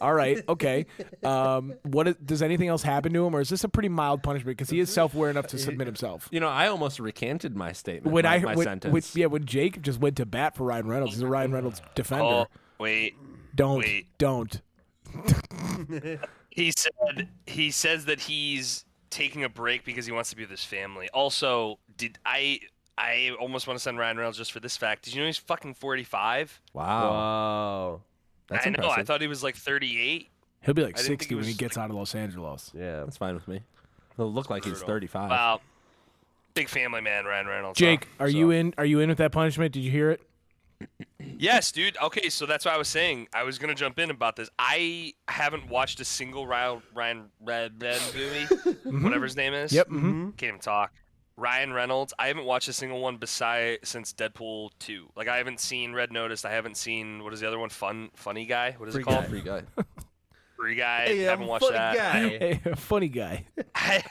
All right, okay. Um, what is, does anything else happen to him, or is this a pretty mild punishment because he is self-aware enough to submit himself? You know, I almost recanted my statement. When my, I my when, sentence. when- yeah, when Jake just went to bat for Ryan Reynolds, he's a Ryan Reynolds defender. Oh, wait. don't wait. don't. He said he says that he's taking a break because he wants to be with his family. Also, did I I almost want to send Ryan Reynolds just for this fact. Did you know he's fucking 45? wow, wow. That's I know. I thought he was like 38. He'll be like I didn't think 60 he when he was, gets out of Los Angeles. Yeah. That's fine with me. He'll look like he's Brutal. 35. Wow. Big family man, Ryan Reynolds. Jake, huh? are So- you in? Are you in with that punishment? Did you hear it? Yes, dude. Okay, so that's what I was saying. I was gonna jump in about this. I haven't watched a single Ryan Ryan Red Red movie, whatever his name is. Yep. Mm-hmm. Can't even talk. Ryan Reynolds. I haven't watched a single one beside since Deadpool two. Like I haven't seen Red Notice. I haven't seen what is the other one? Fun Funny Guy. What is Free it called? Free guy. Free Guy. Hey, um, haven't I'm watched funny that. guy. Hey, funny guy.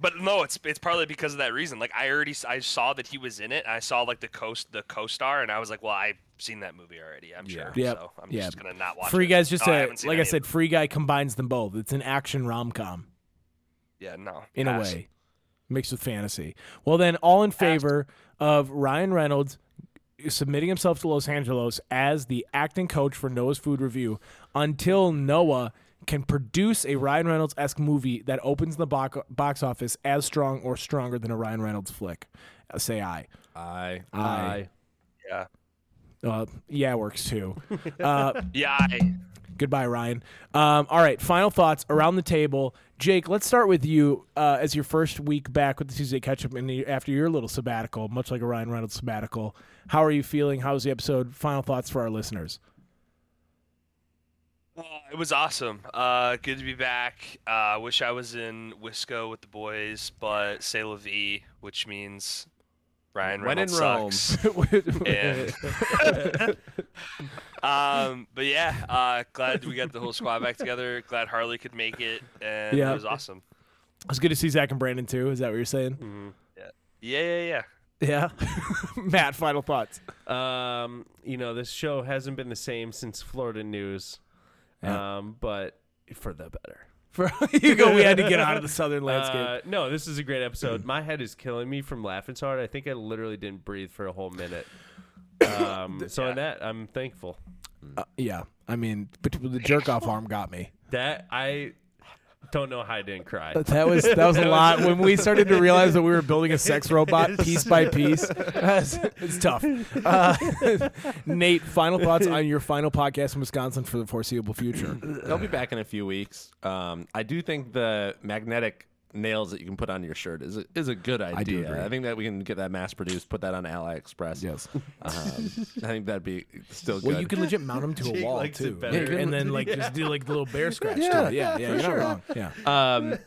but no, it's it's partly because of that reason. Like I already I saw that he was in it. I saw like the co the co-star, and I was like, well, I've seen that movie already. I'm sure. Yep. So I'm Yeah. just gonna not watch Free it. Guy's just No, I a like I said. it. Free Guy combines them both. It's an action rom com Yeah, no. in a way, mixed with fantasy. Well, then, all in favor of Ryan Reynolds submitting himself to Los Angeles as the acting coach for Noah's Food Review until Noah can produce a Ryan Reynolds esque movie that opens the box box office as strong or stronger than a Ryan Reynolds flick. Uh, say I. I I. Yeah. Uh, yeah, works too. Uh, Yeah. I, Goodbye, Ryan. Um, all right, final thoughts around the table. Jake, let's start with you uh, as your first week back with the Tuesday Catch Up and after your little sabbatical, much like a Ryan Reynolds sabbatical. How are you feeling? How was the episode? Final thoughts for our listeners. Uh, it was awesome. Uh, good to be back. Uh, wish I was in Wisco with the boys, but say la vie, which means Ryan When in Reynolds Rome. sucks. And- um, but yeah, uh, glad we got the whole squad back together. Glad Harley could make it, and Yeah. it was awesome. It was good to see Zach and Brandon too. Is that what you're saying? Yeah, yeah, yeah. Yeah. Matt, final thoughts. Um, you know, this show hasn't been the same since Florida news. Yeah. Um, but for the better. For you go, we had to get out of the southern landscape. Uh, no, this is a great episode. My head is killing me from laughing so hard. I think I literally didn't breathe for a whole minute. Um, so in that, I'm thankful. Uh, yeah, I mean, but the jerk off arm got me. That I don't know how I didn't cry. That was that was a lot. When we started to realize that we were building a sex robot piece by piece, it's, it's tough. Uh, Nate, final thoughts on your final podcast in Wisconsin for the foreseeable future. I'll be back in a few weeks. Um, I do think the magnetic nails that you can put on your shirt is a, is a good idea. I, do agree. think that we can get that mass produced, put that on AliExpress. Yes. Um, I think that'd be still good. Well, you can legit mount them to a Jake wall likes it too, better. and then like just do like the little bear scratch Yeah, to it. Yeah, yeah, you're not wrong. Yeah. Um,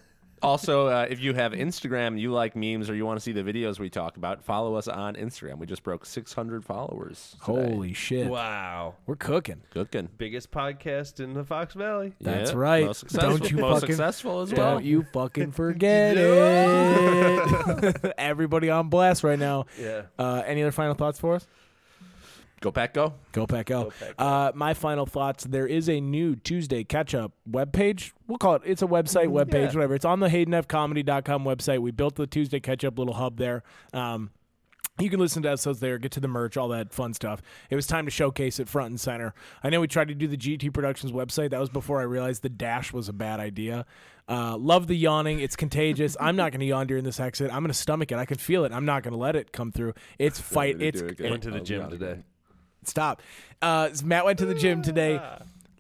also, uh, if you have Instagram, you like memes, or you want to see the videos we talk about, follow us on Instagram. We just broke 600 followers. today. Holy shit, wow. we're cooking. Cooking. Biggest podcast in the Fox Valley. That's Yeah, right. Most successful, Don't you most fucking successful as well. Don't you fucking forget it. Everybody on blast right now. Yeah. Uh, any other final thoughts for us? Go pack, go. Go Pack Go. Uh, my final thoughts. There is a new Tuesday catch up webpage. We'll call it. It's a website, webpage, whatever. It's on the HaydenFComedy.com website. We built the Tuesday catch up little hub there. Um, you can listen to episodes there, get to the merch, all that fun stuff. It was time to showcase it front and center. I know we tried to do the GT Productions website. That was before I realized the dash was a bad idea. Uh, love the yawning. It's contagious. I'm not going to yawn during this exit. I'm going to stomach it. I can feel it. I'm not going to let it come through. It's fight. me It's do it again. Went to the Oh, gym God, today. Stop. Uh, Matt went to the gym today.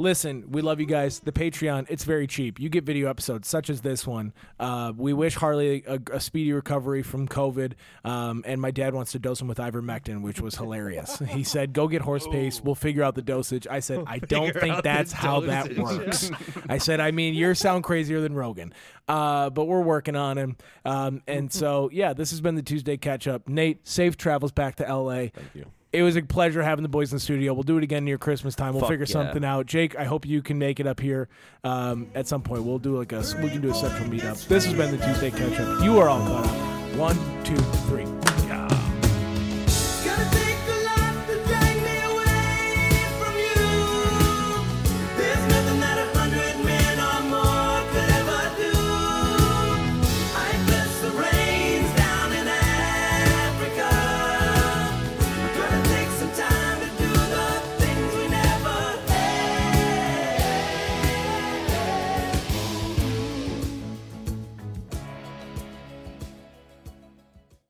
Listen, we love you guys. The Patreon, it's very cheap. You get video episodes such as this one. Uh, we wish Harley a, a speedy recovery from COVID. Um, and my dad wants to dose him with ivermectin, which was hilarious. he said, "Go get horse paste. We'll figure out the dosage." I said, "I don't Figure think out the that's how that dosage. works." I said, "I mean, you sound crazier than Rogan." Uh, but we're working on him. Um, and so, yeah, this has been the Tuesday catch up. Nate, safe travels back to LA. Thank you. It was a pleasure having the boys in the studio. We'll do it again near Christmas time. We'll Fuck figure yeah. something out. Jake, I hope you can make it up here um, at some point. We'll do like a we can do a central meetup. This has been the Tuesday catch up. You are all caught up. One, two, three.